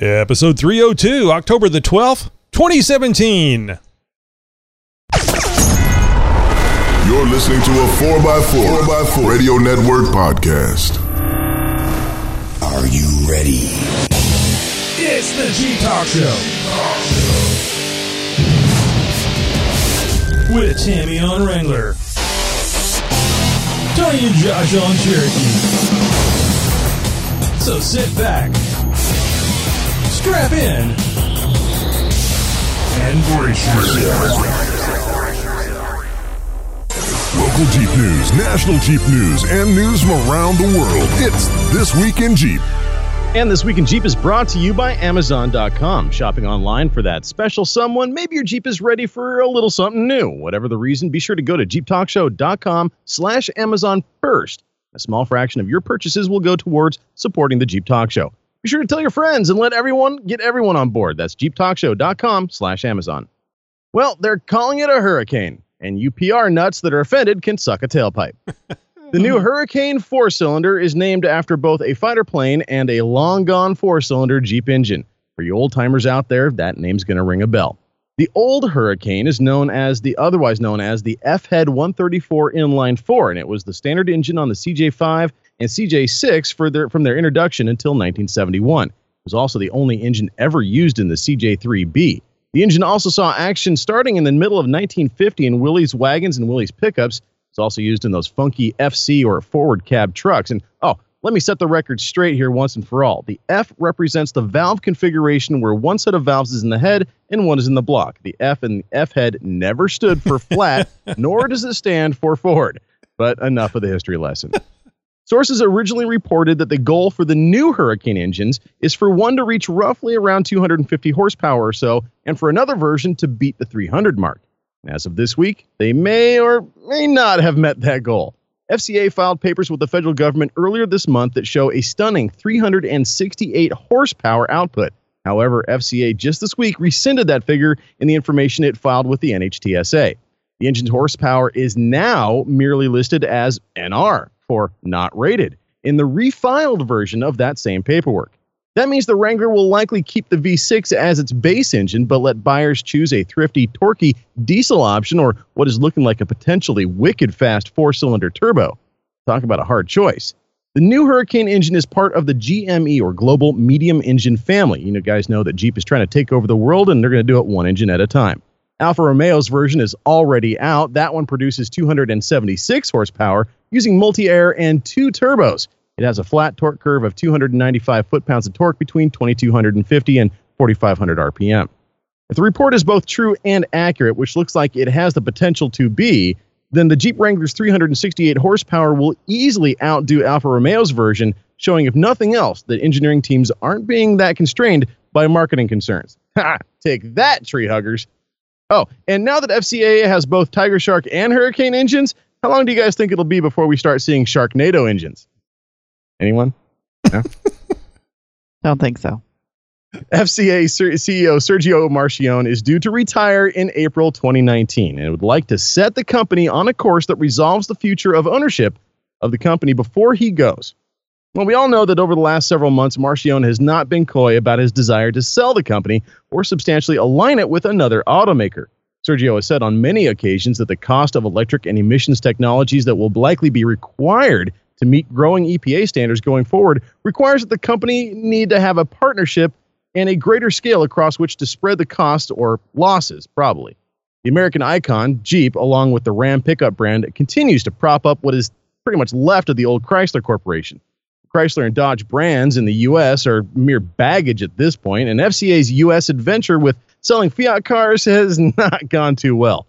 Episode 302, October the 12th, 2017. You're listening to a 4x4, 4x4 Radio Network podcast. Are you ready? It's the Jeep Talk Show. With Tammy on Wrangler. Tony and Josh on Cherokee. So sit back, strap in, and brace yourself. Local Jeep news, national Jeep news, and news from around the world. It's This Week in Jeep. And This Week in Jeep is brought to you by Amazon.com. Shopping online for that special someone. Maybe your Jeep is ready for a little something new. Whatever the reason, be sure to go to JeepTalkShow.com slash Amazon first. A small fraction of your purchases will go towards supporting the Jeep Talk Show. Be sure to tell your friends and let everyone get everyone on board. That's JeepTalkShow.com slash Amazon. Well, they're calling it a hurricane, and you PR nuts that are offended can suck a tailpipe. The new Hurricane four cylinder is named after both a fighter plane and a long gone four cylinder Jeep engine. For you old timers out there, that name's going to ring a bell. The old Hurricane is known as the otherwise known as the F Head 134 Inline 4, and it was the standard engine on the CJ5 and CJ6 for their, from their introduction until 1971. It was also the only engine ever used in the CJ3B. The engine also saw action starting in the middle of 1950 in Willys wagons and Willys pickups. It's also used in those funky FC or forward cab trucks. And oh, let me set the record straight here once and for all. The F represents the valve configuration where one set of valves is in the head and one is in the block. The F and the F head never stood for flat, nor does it stand for forward. But enough of the history lesson. Sources originally reported that the goal for the new Hurricane engines is for one to reach roughly around 250 horsepower or so, and for another version to beat the 300 mark. As of this week, they may or may not have met that goal. FCA filed papers with the federal government earlier this month that show a stunning 368 horsepower output. However, FCA just this week rescinded that figure in the information it filed with the NHTSA. The engine's horsepower is now merely listed as NR for not rated in the refiled version of that same paperwork. That means the Wrangler will likely keep the V6 as its base engine, but let buyers choose a thrifty, torquey diesel option or what is looking like a potentially wicked fast four cylinder turbo. Talk about a hard choice. The new Hurricane engine is part of the GME or Global Medium Engine family. You know, guys know that Jeep is trying to take over the world and they're going to do it one engine at a time. Alfa Romeo's version is already out. That one produces 276 horsepower using multi air and two turbos. It has a flat torque curve of 295 foot pounds of torque between 2250 and 4500 RPM. If the report is both true and accurate, which looks like it has the potential to be, then the Jeep Wrangler's 368 horsepower will easily outdo Alfa Romeo's version, showing, if nothing else, that engineering teams aren't being that constrained by marketing concerns. Ha! Take that, tree huggers. Oh, and now that FCA has both Tiger Shark and Hurricane engines, how long do you guys think it'll be before we start seeing Sharknado engines? Anyone? No? Don't think so. FCA CEO Sergio Marchionne is due to retire in April 2019 and would like to set the company on a course that resolves the future of ownership of the company before he goes. Well, we all know that over the last several months, Marchionne has not been coy about his desire to sell the company or substantially align it with another automaker. Sergio has said on many occasions that the cost of electric and emissions technologies that will likely be required to meet growing EPA standards going forward requires that the company need to have a partnership and a greater scale across which to spread the cost or losses, probably. The American icon, Jeep, along with the Ram pickup brand, continues to prop up what is pretty much left of the old Chrysler Corporation. Chrysler and Dodge brands in the U.S. are mere baggage at this point, and FCA's U.S. adventure with selling Fiat cars has not gone too well.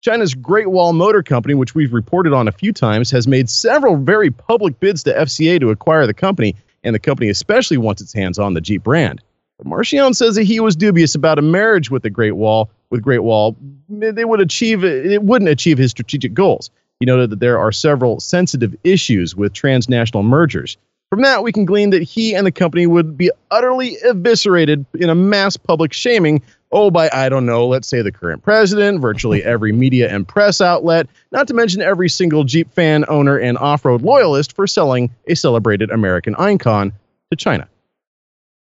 China's Great Wall Motor Company, which we've reported on a few times, has made several very public bids to FCA to acquire the company, and the company especially wants its hands on the Jeep brand. But Marchionne says that he was dubious about a marriage with the Great Wall. With Great Wall, they would achieve it wouldn't achieve his strategic goals. He noted that there are several sensitive issues with transnational mergers. From that, we can glean that he and the company would be utterly eviscerated in a mass public shaming. Oh, by, I don't know, let's say the current president, virtually every media and press outlet, not to mention every single Jeep fan, owner, and off road loyalist for selling a celebrated American icon to China.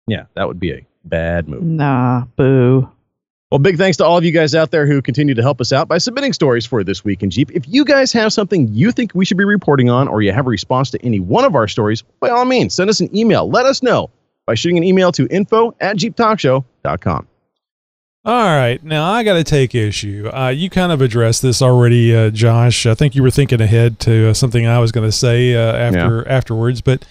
Yeah, that would be a bad move. Nah, boo. Well, big thanks to all of you guys out there who continue to help us out by submitting stories for This Week in Jeep. If you guys have something you think we should be reporting on, or you have a response to any one of our stories, by all means, send us an email. Let us know by shooting an email to info at jeeptalkshow.com. All right, now I got to take issue. Uh, you kind of addressed this already, uh, Josh. I think you were thinking ahead to uh, something I was going to say uh, after afterwards, but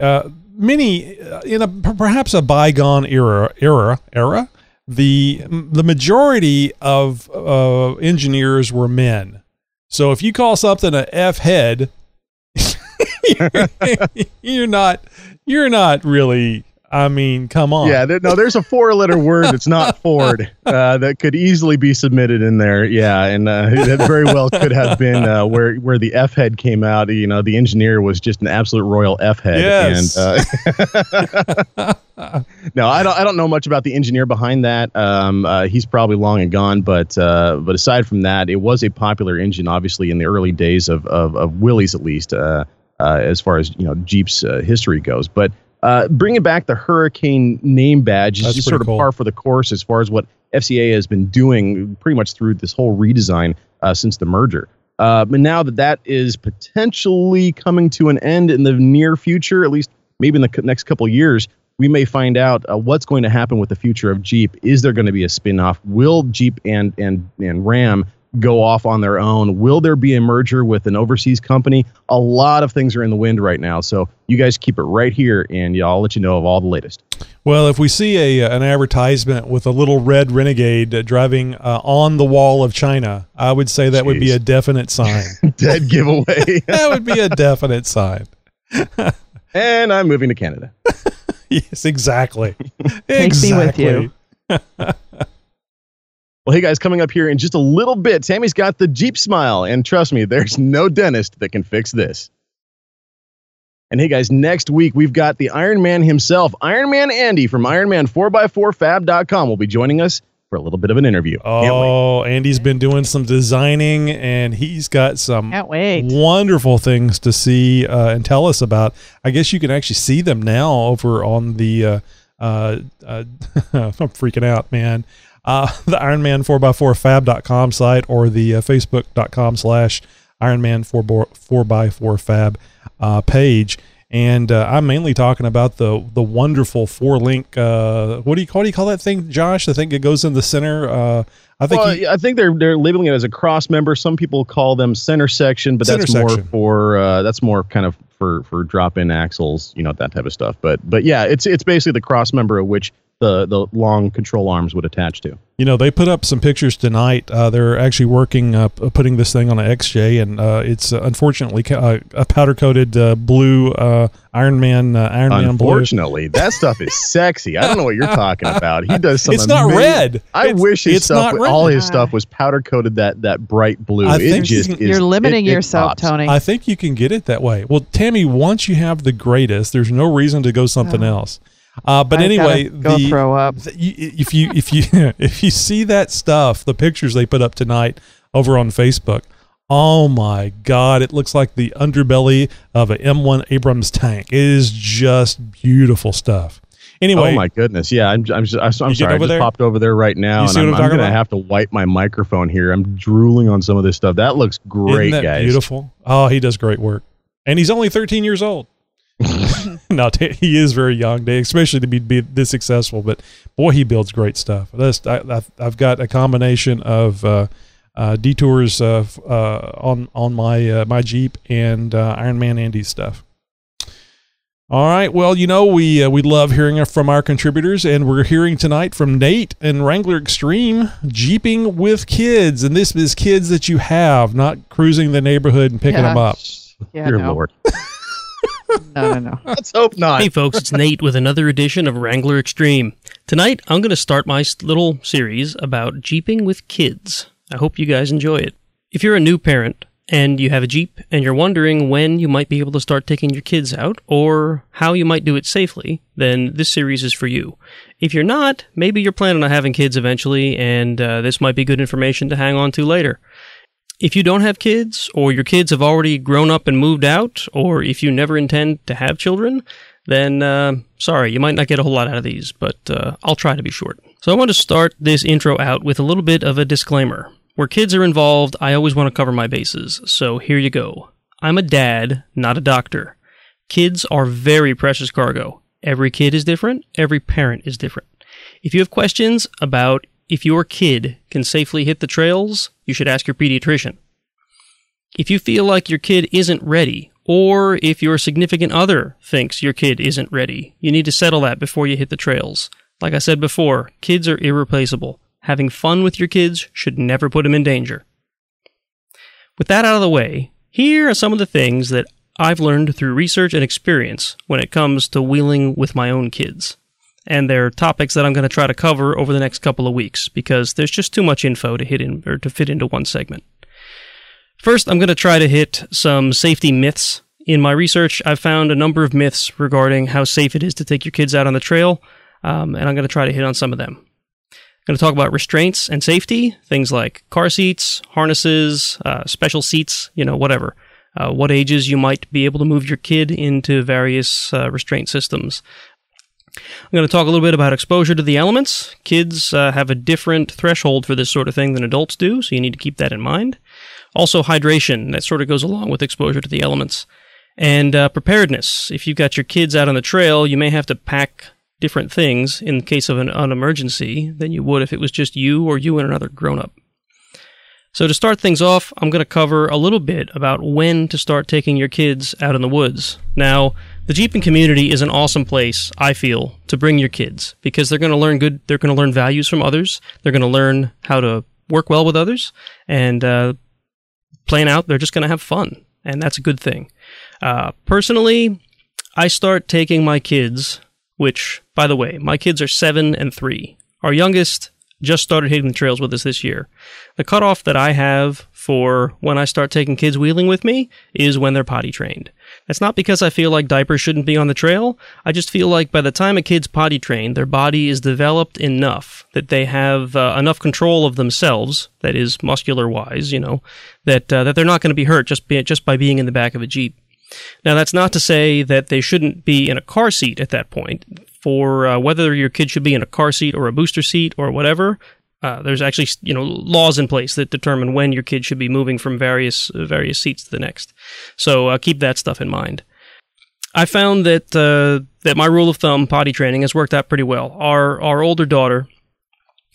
uh, many uh, in a perhaps a bygone era era era the the majority of uh, engineers were men. So if you call something a f head, you're not you're not really. I mean, come on. Yeah, there, no, there's a four-letter word that's not Ford uh, that could easily be submitted in there. Yeah, and uh, that very well could have been uh, where where the F head came out. You know, the engineer was just an absolute royal F head. Yes. And, uh, no, I don't. I don't know much about the engineer behind that. Um, uh, he's probably long and gone. But uh, but aside from that, it was a popular engine, obviously in the early days of of, of Willys, at least uh, uh, as far as you know Jeep's uh, history goes. But uh, bringing back the Hurricane name badge is That's just sort of cool. par for the course as far as what FCA has been doing pretty much through this whole redesign uh, since the merger. Uh, but now that that is potentially coming to an end in the near future, at least maybe in the c- next couple years, we may find out uh, what's going to happen with the future of Jeep. Is there going to be a spin-off? Will Jeep and and and Ram go off on their own? Will there be a merger with an overseas company? A lot of things are in the wind right now. So you guys keep it right here, and yeah, I'll let you know of all the latest. Well, if we see a an advertisement with a little red renegade uh, driving uh, on the wall of China, I would say that would be a definite sign. Dead giveaway. that would be a definite sign. and I'm moving to Canada. Yes, exactly. Take me with you. Well, hey guys, coming up here in just a little bit, Tammy's got the Jeep smile, and trust me, there's no dentist that can fix this. And hey guys, next week we've got the Iron Man himself, Iron Man Andy from IronMan4x4Fab.com will be joining us for a little bit of an interview. Can't wait. Oh, Andy's been doing some designing, and he's got some Can't wait. wonderful things to see uh, and tell us about. I guess you can actually see them now over on the. Uh, uh, uh, I'm freaking out, man. Uh, the Ironman 4x4fab.com site or the uh, facebook.com slash Ironman 4x4 fab uh, page. And uh, I'm mainly talking about the the wonderful four link. Uh, what do you what do you call that thing, Josh? I think it goes in the center. Uh, I think Well, you- I think they're they're labeling it as a cross member. Some people call them center section, but that's Center more for uh, that's more kind of for for drop in axles, you know, that type of stuff. But but yeah, it's it's basically the cross member of which the the long control arms would attach to. You know, they put up some pictures tonight. Uh, they're actually working uh, putting this thing on an XJ, and uh, it's uh, unfortunately ca- uh, a powder coated uh, blue uh, Iron Man uh, Iron Man blue. Unfortunately, that stuff is sexy. I don't know what you're talking about. He does some. It's not amazing- red. I It's- wish his it's stuff, not red. all his stuff was powder coated that that bright blue. I it think just you is, You're limiting it- it yourself, pops. Tony. I think you can get it that way. Well, Tammy, once you have the greatest, there's no reason to go something Oh. else. Uh, but I've anyway, the, throw up. th- you- if you if you if you see that stuff, the pictures they put up tonight over on Facebook, oh my God, it looks like the underbelly of a M1 Abrams tank. It is just beautiful stuff. Anyway, Oh my goodness! Yeah, I'm. I'm, just, I'm sorry. I just there? popped over there right now, You and I'm, I'm I'm gonna about? have to wipe my microphone here. I'm drooling on some of this stuff. That looks great, isn't that guys. beautiful? Oh, he does great work, and he's only 13 years old. no, t- he is very young, especially to be, be this successful. But boy, he builds great stuff. That's, I, I've, I've got a combination of uh, uh, detours uh, uh, on on my uh, my Jeep and uh, Iron Man Andy stuff. All right. Well, you know we uh, we love hearing from our contributors, and we're hearing tonight from Nate and Wrangler Extreme jeeping with kids, and this is kids that you have, not cruising the neighborhood and picking Yeah. them up. Yeah, Dear no. Lord. No, no, no. Let's hope not. Hey folks, it's Nate with another edition of Wrangler Extreme. Tonight, I'm going to start my little series about Jeeping with kids. I hope you guys enjoy it. If you're a new parent and you have a Jeep and you're wondering when you might be able to start taking your kids out or how you might do it safely, then this series is for you. If you're not, maybe you're planning on having kids eventually and uh, this might be good information to hang on to later. If you don't have kids, or your kids have already grown up and moved out, or if you never intend to have children, then uh, sorry, you might not get a whole lot out of these, but uh, I'll try to be short. So I want to start this intro out with a little bit of a disclaimer. Where kids are involved, I always want to cover my bases, so here you go. I'm a dad, not a doctor. Kids are very precious cargo. Every kid is different, every parent is different. If you have questions about if your kid can safely hit the trails, you should ask your pediatrician. If you feel like your kid isn't ready, or if your significant other thinks your kid isn't ready, you need to settle that before you hit the trails. Like I said before, kids are irreplaceable. Having fun with your kids should never put them in danger. With that out of the way, here are some of the things that I've learned through research and experience when it comes to wheeling with my own kids. And they're topics that I'm going to try to cover over the next couple of weeks because there's just too much info to hit in or to fit into one segment. First, I'm going to try to hit some safety myths. In my research, I've found a number of myths regarding how safe it is to take your kids out on the trail, um, and I'm going to try to hit on some of them. I'm going to talk about restraints and safety, things like car seats, harnesses, uh, special seats, you know, whatever. Uh, what ages you might be able to move your kid into various uh, restraint systems. I'm going to talk a little bit about exposure to the elements. Kids uh, have a different threshold for this sort of thing than adults do, so you need to keep that in mind. Also, hydration, that sort of goes along with exposure to the elements. And uh, preparedness. If you've got your kids out on the trail, you may have to pack different things in case of an, an emergency than you would if it was just you or you and another grown up. So, to start things off, I'm going to cover a little bit about when to start taking your kids out in the woods. Now, the Jeeping community is an awesome place, I feel, to bring your kids because they're going to learn good, they're going to learn values from others, they're going to learn how to work well with others, and uh, playing out, they're just going to have fun, and that's a good thing. Uh, personally, I start taking my kids, which, by the way, my kids are seven and three. Our youngest just started hitting the trails with us this year. The cutoff that I have for when I start taking kids wheeling with me is when they're potty trained. That's not because I feel like diapers shouldn't be on the trail. I just feel like by the time a kid's potty trained, their body is developed enough that they have uh, enough control of themselves, that is muscular wise, you know, that uh, that they're not going to be hurt just be, just by being in the back of a jeep. Now, that's not to say that they shouldn't be in a car seat at that point. For uh, whether your kid should be in a car seat or a booster seat or whatever, uh, there's actually you know laws in place that determine when your kid should be moving from various uh, various seats to the next. So uh, keep that stuff in mind. I found that uh, that my rule of thumb potty training has worked out pretty well. Our our older daughter,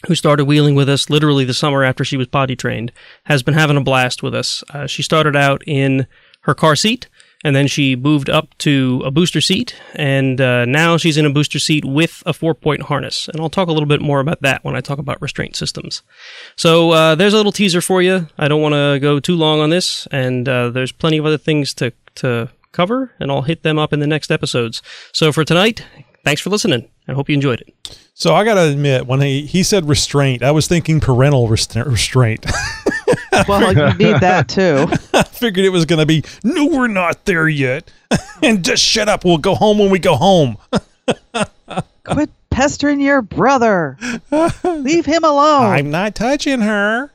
who started wheeling with us literally the summer after she was potty trained, has been having a blast with us. Uh, she started out in her car seat and then she moved up to a booster seat, and uh, now she's in a booster seat with a four point harness. And I'll talk a little bit more about that when I talk about restraint systems. So uh, there's a little teaser for you. I don't want to go too long on this, and uh, there's plenty of other things to, to cover, and I'll hit them up in the next episodes. So for tonight, thanks for listening. I hope you enjoyed it. So I got to admit, when he, he said restraint, I was thinking parental rest- restraint. Well, you need that too. I figured it was going to be, no, we're not there yet. and just shut up. We'll go home when we go home. Quit pestering your brother. Leave him alone. I'm not touching her.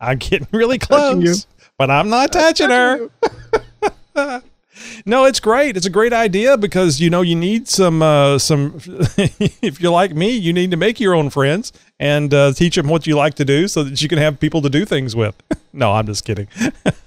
I'm getting really touching you. close, but I'm not touching her. No, it's great. It's a great idea because you know you need some uh, some. if you're like me, you need to make your own friends and uh, teach them what you like to do so that you can have people to do things with. no, I'm just kidding.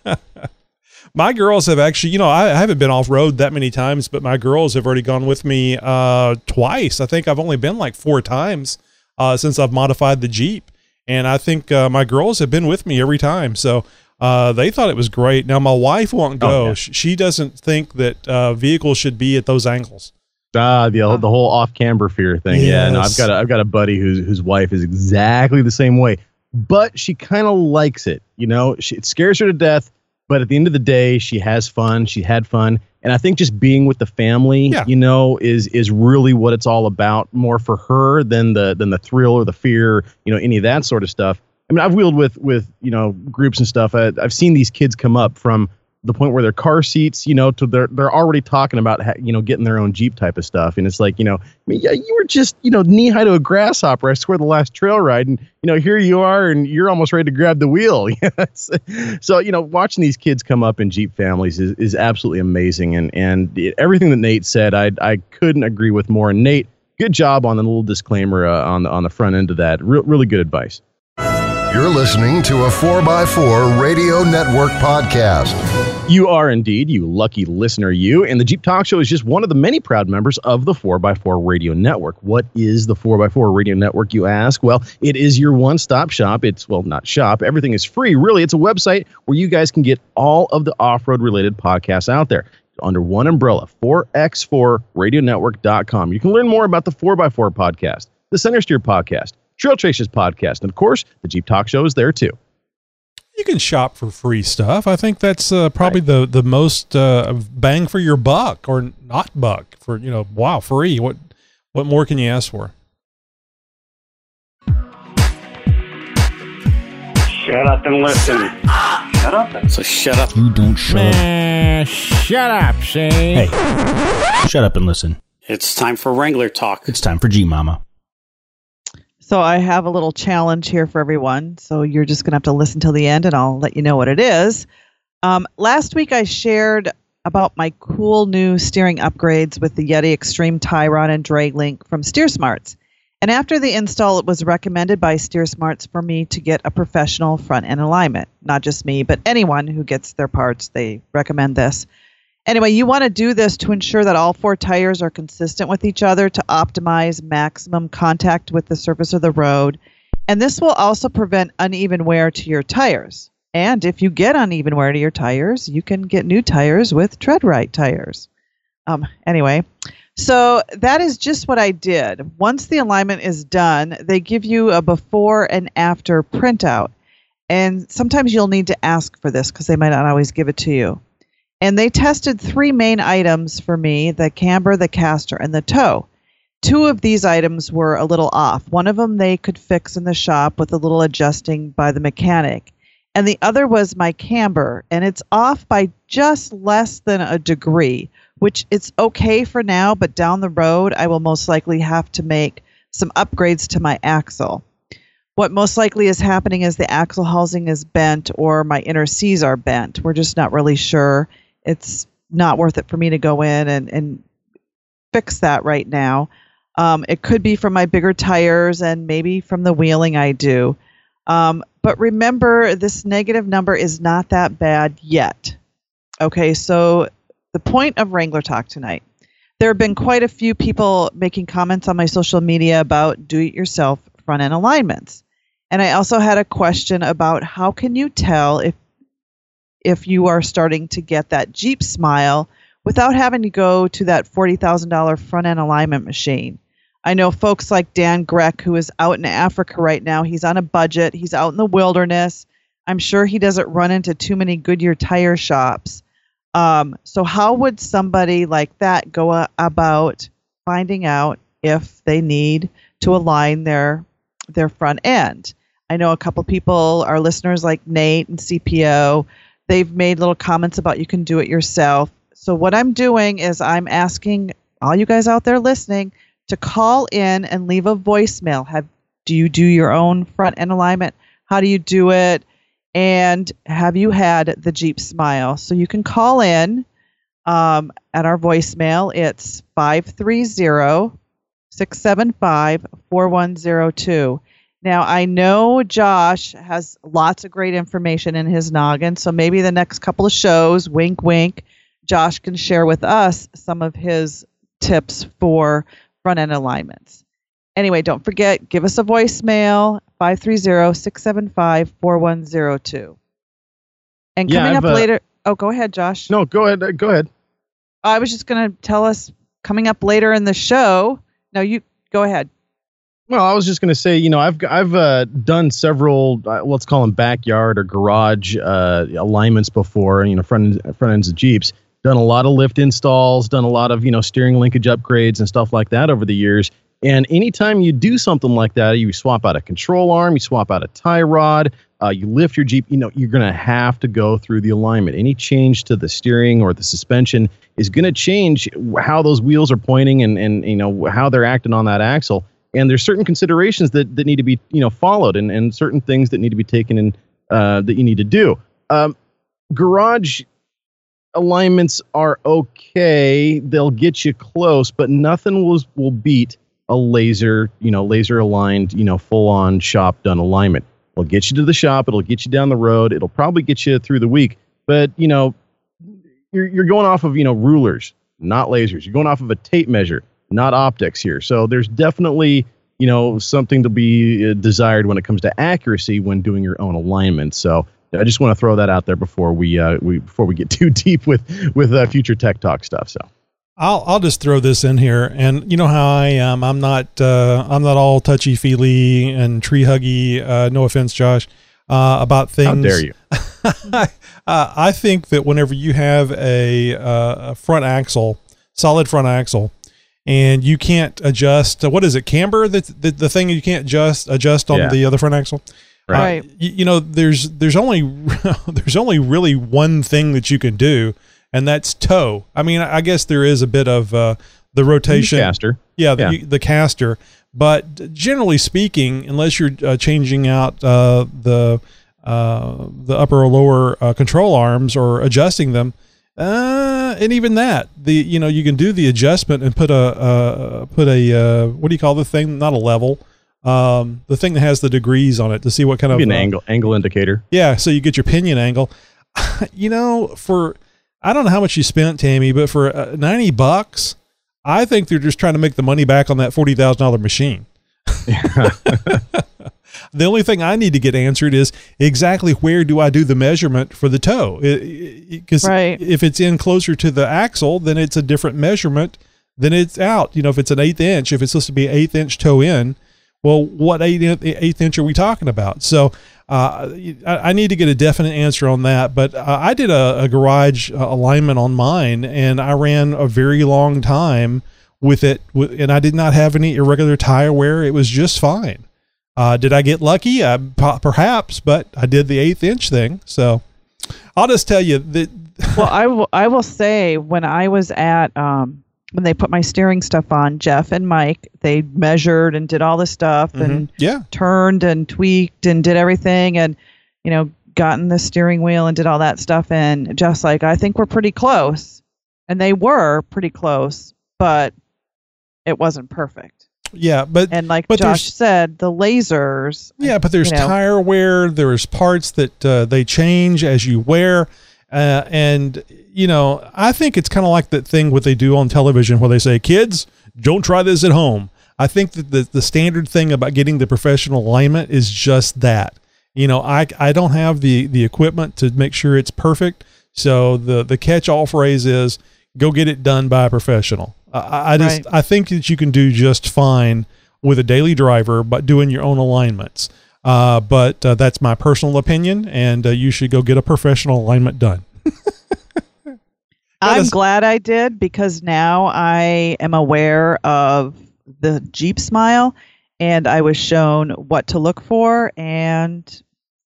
my girls have actually, you know, I, I haven't been off road that many times, but my girls have already gone with me uh, twice. I think I've only been like four times uh, since I've modified the Jeep, and I think uh, my girls have been with me every time. So uh, they thought it was great. Now my wife won't go. Oh, yeah. She doesn't think that uh, vehicles should be at those angles. Ah, the the whole off camber fear thing. Yeah, no, I've got a, I've got a buddy whose whose wife is exactly the same way, but she kind of likes it. You know, she, it scares her to death, but at the end of the day, she has fun. She had fun, and I think just being with the family, Yeah. you know, is is really what it's all about. More for her than the than the thrill or the fear. You know, any of that sort of stuff. I mean, I've wheeled with with you know groups and stuff. I, I've seen these kids come up from the point where their car seats, you know, to they're they're already talking about ha- you know getting their own Jeep type of stuff, and it's like you know, I mean, yeah, you were just you know knee high to a grasshopper. I swear the last trail ride, and you know here you are, and you're almost ready to grab the wheel. So you know, watching these kids come up in Jeep families is, is absolutely amazing, and and it, everything that Nate said, I I couldn't agree with more. And Nate, good job on the little disclaimer uh, on the on the front end of that. Re- really good advice. You're listening to a 4x4 Radio Network podcast. You are indeed, you lucky listener, you. And the Jeep Talk Show is just one of the many proud members of the 4x4 Radio Network. What is the 4x4 Radio Network, you ask? Well, it is your one stop shop. It's, well, not shop, everything is free. Really, it's a website where you guys can get all of the off road related podcasts out there under one umbrella 4x4radionetwork.com. You can learn more about the 4x4 podcast, the Center Steer podcast, Trail Traces podcast, and of course, the Jeep Talk Show is there too. You can shop for free stuff. I think that's uh, probably the the most uh, bang for your buck, or not buck for you know. Wow, free. What what more can you ask for? Shut up and listen. Shut up. So shut up. You don't shut up. Shut up, Shane. Hey, shut up and listen. It's time for Wrangler talk. It's time for G Mama. So I have a little challenge here for everyone. So you're just going to have to listen till the end and I'll let you know what it is. Um, last week I shared about my cool new steering upgrades with the Yeti Extreme Tie Rod and Drag Link from Steer Smarts. And after the install, it was recommended by Steer Smarts for me to get a professional front end alignment. Not just me, but anyone who gets their parts, they recommend this. Anyway, you want to do this to ensure that all four tires are consistent with each other to optimize maximum contact with the surface of the road. And this will also prevent uneven wear to your tires. And if you get uneven wear to your tires, you can get new tires with TreadWright tires. Um, anyway, so that is just what I did. Once the alignment is done, they give you a before and after printout. And sometimes you'll need to ask for this because they might not always give it to you. And they tested three main items for me the camber, the caster, and the toe. Two of these items were a little off. One of them they could fix in the shop with a little adjusting by the mechanic. And the other was my camber, and it's off by just less than a degree, which it's okay for now, but down the road, I will most likely have to make some upgrades to my axle. What most likely is happening is the axle housing is bent or my inner C's are bent. We're just not really sure it's not worth it for me to go in and, and fix that right now. Um, it could be from my bigger tires and maybe from the wheeling I do. Um, but remember, this negative number is not that bad yet. Okay, so the point of Wrangler Talk tonight. There have been quite a few people making comments on my social media about do it yourself front end alignments. And I also had a question about how can you tell if if you are starting to get that Jeep smile without having to go to that $40,000 front end alignment machine. I know folks like Dan Grec, who is out in Africa right now. He's on a budget, he's out in the wilderness. I'm sure he doesn't run into too many Goodyear tire shops. Um, so, how would somebody like that go a- about finding out if they need to align their their front end? I know a couple people, our listeners like Nate and CPO, they've made little comments about you can do it yourself. So what I'm doing is I'm asking all you guys out there listening to call in and leave a voicemail. Have do you do your own front end alignment? How do you do it? And have you had the Jeep Smile? So you can call in um, at our voicemail. It's 530 675 4102. Now, I know Josh has lots of great information in his noggin, so maybe the next couple of shows, wink, wink, Josh can share with us some of his tips for front end alignments. Anyway, don't forget, give us a voicemail 530 675 4102. And coming I've, up uh, later, oh, go ahead, Josh. No, go ahead. Go ahead. I was just going to tell us coming up later in the show. No, you go ahead. Well, I was just going to say, you know, I've I've uh, done several, uh, let's call them backyard or garage uh, alignments before. You know, front front ends of Jeeps. Done a lot of lift installs. Done a lot of you know steering linkage upgrades and stuff like that over the years. And anytime you do something like that, you swap out a control arm, you swap out a tie rod, uh, you lift your Jeep, you know, you're going to have to go through the alignment. Any change to the steering or the suspension is going to change how those wheels are pointing and, and, you know, how they're acting on that axle. And there's certain considerations that, that need to be, you know, followed and, and certain things that need to be taken in uh, that you need to do. Um, garage alignments are okay. They'll get you close, but nothing will, will beat a laser, you know, laser aligned, you know, full on shop done alignment. It'll get you to the shop. It'll get you down the road. It'll probably get you through the week. But you know, you're you're going off of you know rulers, not lasers. You're going off of a tape measure, not optics here. So there's definitely you know something to be uh, desired when it comes to accuracy when doing your own alignment. So I just want to throw that out there before we uh, we before we get too deep with with uh, future tech talk stuff. So. I'll I'll just throw this in here, and you know how I am. I'm not uh, I'm not all touchy feely and tree huggy. Uh, no offense, Josh, uh, about things. How dare you? uh, I think that whenever you have a, uh, a, front axle, solid front axle, and you can't adjust, uh, what is it, camber? The, the, the thing you can't just adjust on yeah. the other front axle. Right. You, you know, there's there's only there's only really one thing that you can do and that's toe. I mean, I guess there is a bit of uh, the rotation the caster. Yeah, the, yeah. the, caster. But generally speaking, unless you're uh, changing out uh, the uh, the upper or lower uh, control arms or adjusting them, uh, and even that, the you know you can do the adjustment and put a uh, put a uh, what do you call the thing? Not a level. Um, the thing that has the degrees on it to see what kind Maybe of an angle angle indicator. Yeah, so you get your pinion angle. you know, for I don't know how much you spent, Tammy, but for uh, 90 bucks, I think they're just trying to make the money back on that $40,000 machine. the only thing I need to get answered is exactly where do I do the measurement for the toe? Because right. if it's in closer to the axle, then it's a different measurement than it's out. You know, if it's an eighth inch, if it's supposed to be an eighth inch toe in, well, what eighth, eighth inch are we talking about? So uh, I, I, need to get a definite answer on that. But uh, I did a, a garage uh, alignment on mine, and I ran a very long time with it, and I did not have any irregular tire wear. It was just fine. Uh, did I get lucky? Uh, perhaps, but I did the eighth inch thing. So I'll just tell you that. well, I will. I will say when I was at um, when they put my steering stuff on, Jeff and Mike, they measured and did all the stuff mm-hmm. and yeah. turned and tweaked and did everything and, you know, gotten the steering wheel and did all that stuff. And just like, I think we're pretty close. And they were pretty close, but it wasn't perfect. Yeah, but and like but Josh said, the lasers. Yeah, but there's you know, tire wear. There's parts that uh, they change as you wear, uh, and you know, I think it's kind of like that thing what they do on television where they say, "Kids, don't try this at home." I think that the the standard thing about getting the professional alignment is just that. You know, I I don't have the the equipment to make sure it's perfect. So the the catch all phrase is go get it done by a professional. I, I just right. I think that you can do just fine with a daily driver, but doing your own alignments. Uh, but uh, that's my personal opinion, and uh, you should go get a professional alignment done. I'm glad I did because now I am aware of the Jeep smile and I was shown what to look for and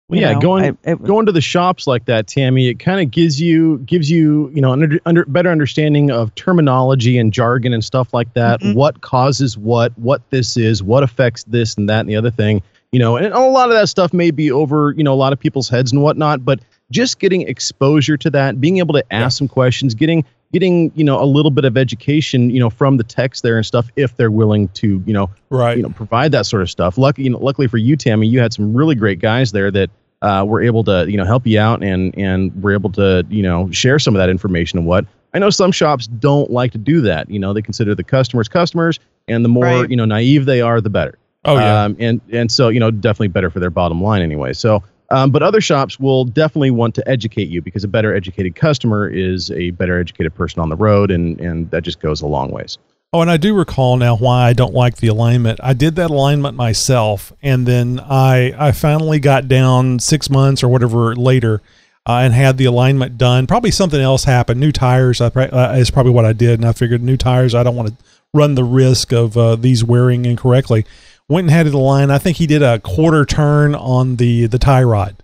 yeah, know, going I, it, going to the shops like that, Tammy, it kind of gives you gives you you know under, under better understanding of terminology and jargon and stuff like that. Mm-hmm. What causes what, what this is, what affects this and that and the other thing. You know, and a lot of that stuff may be over you know a lot of people's heads and whatnot, but just getting exposure to that, being able to ask yeah. some questions, getting getting you know a little bit of education you know from the text there and stuff if they're willing to you know right. you know provide that sort of stuff. Lucky you know, luckily for you tammy you had some really great guys there that uh, were able to you know help you out and and were able to you know share some of that information and what. I know some shops don't like to do that. You know they consider the customers customers and the more right. you know naive they are the better. Oh yeah. Um, and and so you know definitely better for their bottom line anyway. So um, but other shops will definitely want to educate you because a better educated customer is a better educated person on the road, and and that just goes a long ways. Oh, and I do recall now why I don't like the alignment. I did that alignment myself, and then I I finally got down six months or whatever later, uh, and had the alignment done. Probably something else happened. New tires I, uh, is probably what I did, and I figured new tires. I don't want to run the risk of uh, these wearing incorrectly. Went and had the line. I think he did a quarter turn on the the tie rod.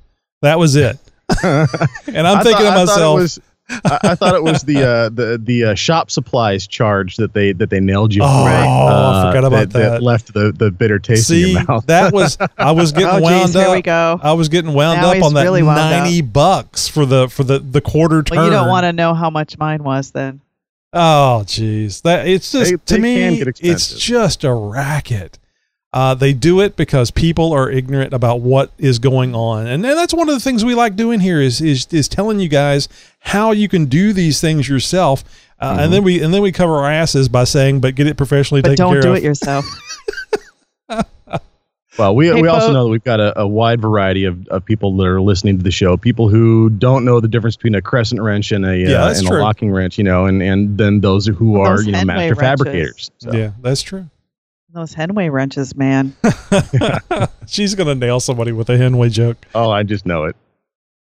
That was it. and I'm I thinking thought- to I myself, was- I, I thought it was the uh, the the uh, shop supplies charge that they that they nailed you Oh, for. I forgot about that. left the, the bitter taste in your mouth. that was I was getting Oh, geez, wound here up. we go. I was getting wound Now up on that really wound up. ninety bucks for the for the the quarter turn. Well, you don't want to know how much mine was then. Oh, jeez, that it's just They- to they me, it's just a racket. Uh, they do it because people are ignorant about what is going on, and, and that's one of the things we like doing here is is is telling you guys how you can do these things yourself, uh, Mm-hmm. and then we and then we cover our asses by saying, but get it professionally But taken don't do it yourself. Well, we, Hey, we also know that we've got a, a wide variety of, of people that are listening to the show. People who don't know the difference between a crescent wrench and a Yeah, uh, and true. a locking wrench, you know, and, and then those who Well, are those you know master wrenches. fabricators. So. Yeah, that's true. Those Henway wrenches, man. She's gonna nail somebody with a Henway joke. Oh, I just know it.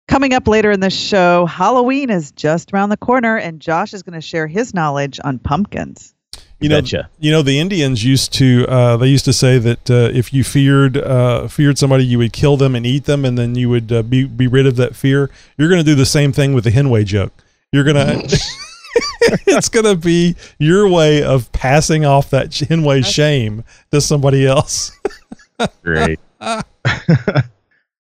Coming up later in the show, Halloween is just around the corner, and Josh is going to share his knowledge on pumpkins. You know, Betcha. you know, the Indians used to. Uh, they used to say that uh, if you feared uh, feared somebody, you would kill them and eat them, and then you would uh, be be rid of that fear. You're going to do the same thing with the Henway joke. You're gonna. it's gonna be your way of passing off that Henway shame to somebody else. Great. well,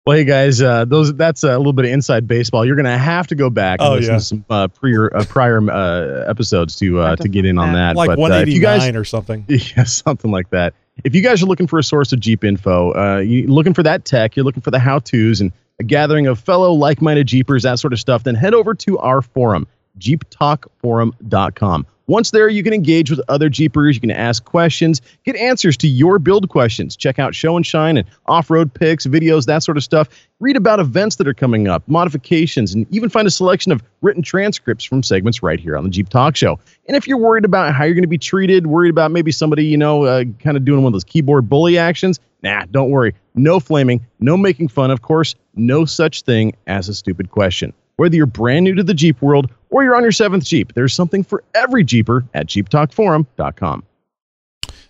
hey guys, uh, those that's a little bit of inside baseball. You're gonna have to go back and Oh, listen yeah. to some uh, prior uh, prior uh, episodes to uh, to to get in on that. like but uh, 189 guys or something. Yeah, something like that. If you guys are looking for a source of Jeep info, uh, you looking for that tech, you're looking for the how-tos and a gathering of fellow like-minded Jeepers, that sort of stuff, then head over to our forum, jeeptalkforum.com. Once there, you can engage with other Jeepers, you can ask questions, get answers to your build questions, check out show and shine and off-road pics, videos, that sort of stuff. Read about events that are coming up, modifications, and even find a selection of written transcripts from segments right here on the Jeep Talk Show. And if you're worried about how you're going to be treated, worried about maybe somebody, you know, uh, kind of doing one of those keyboard bully actions, nah, don't worry. No flaming, no making fun, of course, no such thing as a stupid question. Whether you're brand new to the Jeep world or you're on your seventh Jeep, there's something for every Jeeper at JeepTalkForum.com.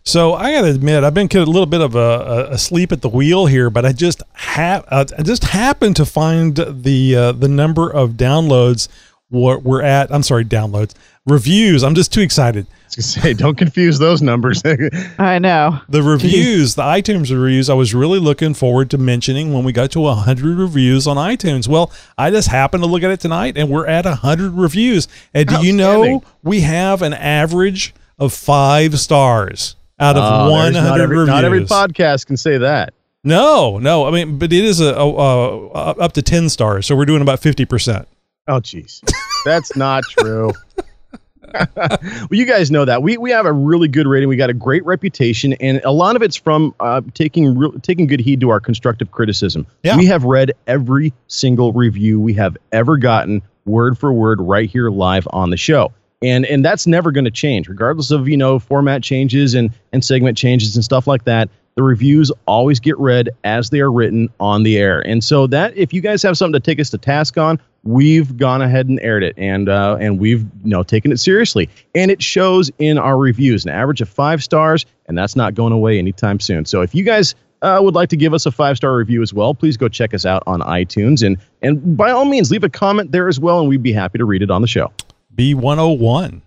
So I got to admit, I've been a little bit of a, a, asleep at the wheel here, but I just ha- I just happened to find the uh, the number of downloads what we're at. I'm sorry, downloads reviews. I'm just too excited. I gonna say, don't confuse those numbers. I know. The reviews, the iTunes reviews, I was really looking forward to mentioning when we got to 100 reviews on iTunes. Well, I just happened to look at it tonight and we're at 100 reviews. And do you know we have an average of five stars out of oh, there's 100 not every, reviews? not every podcast can say that. No, no. I mean, but it is a, a, a, a up to 10 stars. So we're doing about 50%. Oh, jeez, that's not true. well, you guys know that we we have a really good rating. We got a great reputation, and a lot of it's from uh, taking real taking good heed to our constructive criticism. Yeah. We have read every single review we have ever gotten, word for word, right here live on the show. And and that's never going to change, regardless of you know format changes and and segment changes and stuff like that. The reviews always get read as they are written on the air. And so that if you guys have something to take us to task on, we've gone ahead and aired it and uh, and we've you know taken it seriously. And it shows in our reviews, an average of five stars, and that's not going away anytime soon. So if you guys uh, would like to give us a five star review as well, please go check us out on iTunes and and by all means leave a comment there as well, and we'd be happy to read it on the show. B101.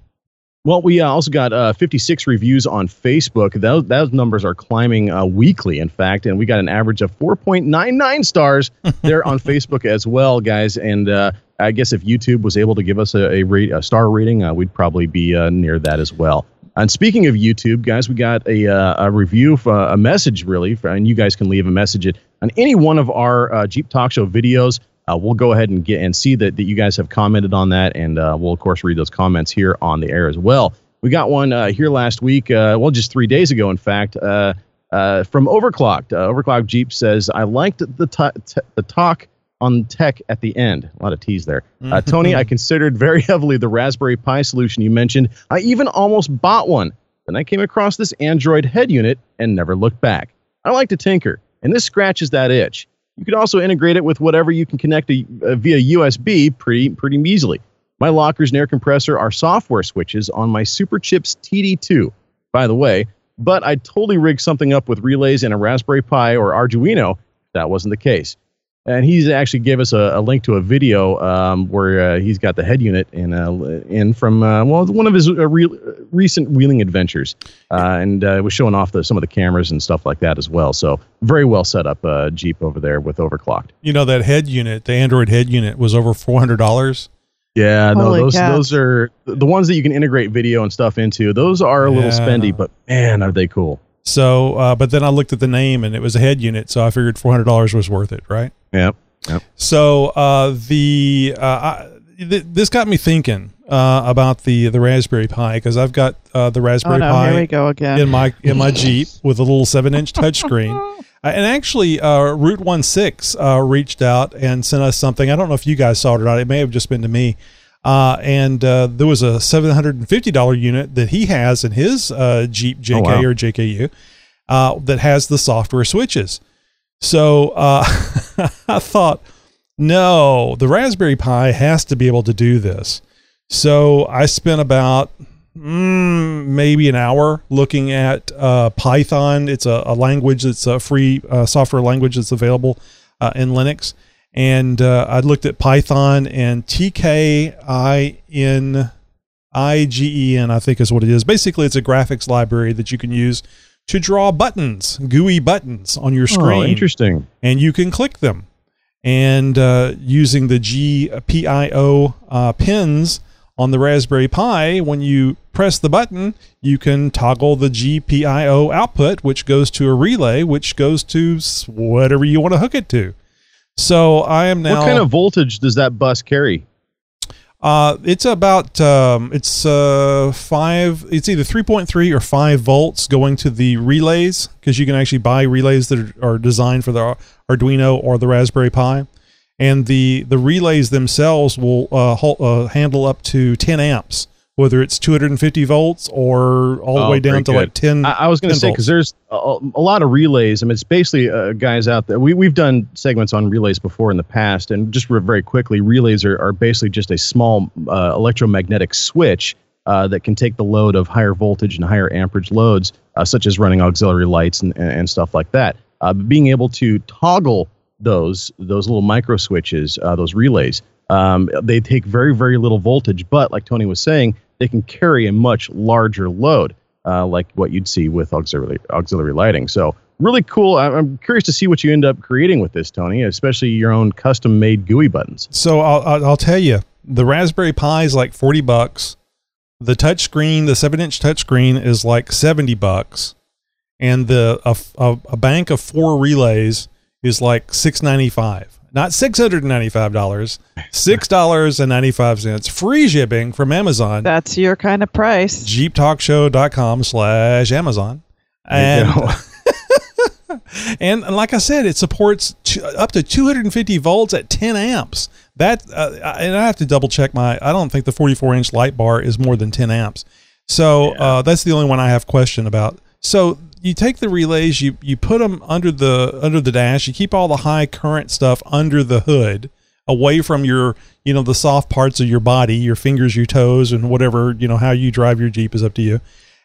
Well, we uh, also got uh, 56 reviews on Facebook. Those, those numbers are climbing uh, weekly, in fact, and we got an average of 4.99 stars there on Facebook as well, guys. And uh, I guess if YouTube was able to give us a, a, rate, a star rating, uh, we'd probably be uh, near that as well. And speaking of YouTube, guys, we got a, uh, a review, for, a message really, for, and you guys can leave a message at, on any one of our uh, Jeep Talk Show videos. Uh, we'll go ahead and get and see that, that you guys have commented on that, and uh, we'll of course read those comments here on the air as well. We got one uh, here last week, uh, well, just three days ago, in fact, uh, uh, from Overclocked. Uh, Overclocked Jeep says, "I liked the t- t- the talk on tech at the end. A lot of T's there. Uh, Tony, I considered very heavily the Raspberry Pi solution you mentioned. I even almost bought one. Then I came across this Android head unit and never looked back. I like to tinker, and this scratches that itch." You can also integrate it with whatever you can connect to, uh, via USB pretty pretty easily. My lockers and air compressor are software switches on my Superchips TD2. By the way, but I totally rigged something up with relays and a Raspberry Pi or Arduino. That wasn't the case. And he's actually gave us a, a link to a video um, where uh, he's got the head unit in uh, in from uh, well one of his uh, re- recent wheeling adventures, uh, and uh, was showing off the, some of the cameras and stuff like that as well. So very well set up uh, Jeep over there with overclocked. You know that head unit, the Android head unit, was over four hundred dollars. Yeah, no, Holy those cats. those are the ones that you can integrate video and stuff into. Those are a little Yeah. spendy, but man, are they cool. So, uh, but then I looked at the name and it was a head unit, so I figured four hundred dollars was worth it, right? Yep. So uh, the uh, I, th- this got me thinking uh, about the the Raspberry Pi because I've got uh, the Oh Raspberry no, Pi here we go again. in my in my Jeep with a little seven inch touchscreen. Uh, and actually, uh, Route One Six uh, reached out and sent us something. I don't know if you guys saw it or not. It may have just been to me. Uh, and uh, there was a seven hundred and fifty dollar unit that he has in his uh, Jeep JK Oh, wow. or JKU uh, that has the software switches. So uh, I thought, no, the Raspberry Pi has to be able to do this. So I spent about mm, maybe an hour looking at uh, Python. It's a, a language that's a free uh, software language that's available uh, in Linux. And uh, I looked at Python and TKIN. IGEN, I think is what it is. Basically, it's a graphics library that you can use to draw buttons, GUI buttons on your screen Oh, interesting. and you can click them. And uh, using the GPIO uh, pins on the Raspberry Pi, when you press the button, you can toggle the GPIO output, which goes to a relay, which goes to whatever you want to hook it to. So I am now. what kind of voltage does that bus carry? Uh, it's about um, it's uh five. It's either three point three or five volts going to the relays because you can actually buy relays that are, are designed for the Arduino or the Raspberry Pi, and the the relays themselves will uh, uh handle up to ten amps, whether it's two hundred and fifty volts or all the Oh, way down very to like ten. I, I was going to say because there's a, a lot of relays. I mean, it's basically uh, guys out there. We we've done segments on relays before in the past, and just very quickly, relays are, are basically just a small uh, electromagnetic switch uh, that can take the load of higher voltage and higher amperage loads, uh, such as running auxiliary lights and, and, and stuff like that. Uh, being able to toggle those those little micro switches, uh, those relays, um, they take very very little voltage, but like Tony was saying, they can carry a much larger load uh, like what you'd see with auxiliary auxiliary lighting. So really cool. I'm curious to see what you end up creating with this, Tony, especially your own custom made GUI buttons. So I'll, I'll, I'll tell you, the Raspberry Pi is like 40 bucks. The touchscreen, the seven inch touchscreen is like 70 bucks. And the, a, a, a bank of four relays is like 695 not $695, $6.95. Free shipping from Amazon. That's your kind of price. jeeptalkshow.com slash Amazon. And, and and like I said, it supports t- up to 250 volts at 10 amps. That uh, and I have to double check my. I don't think the 44 inch light bar is more than 10 amps. So uh, that's the only one I have question about. So you take the relays, you you put them under the under the dash. You keep all the high current stuff under the hood, away from your you know the soft parts of your body, your fingers, your toes, and whatever you know how you drive your Jeep is up to you.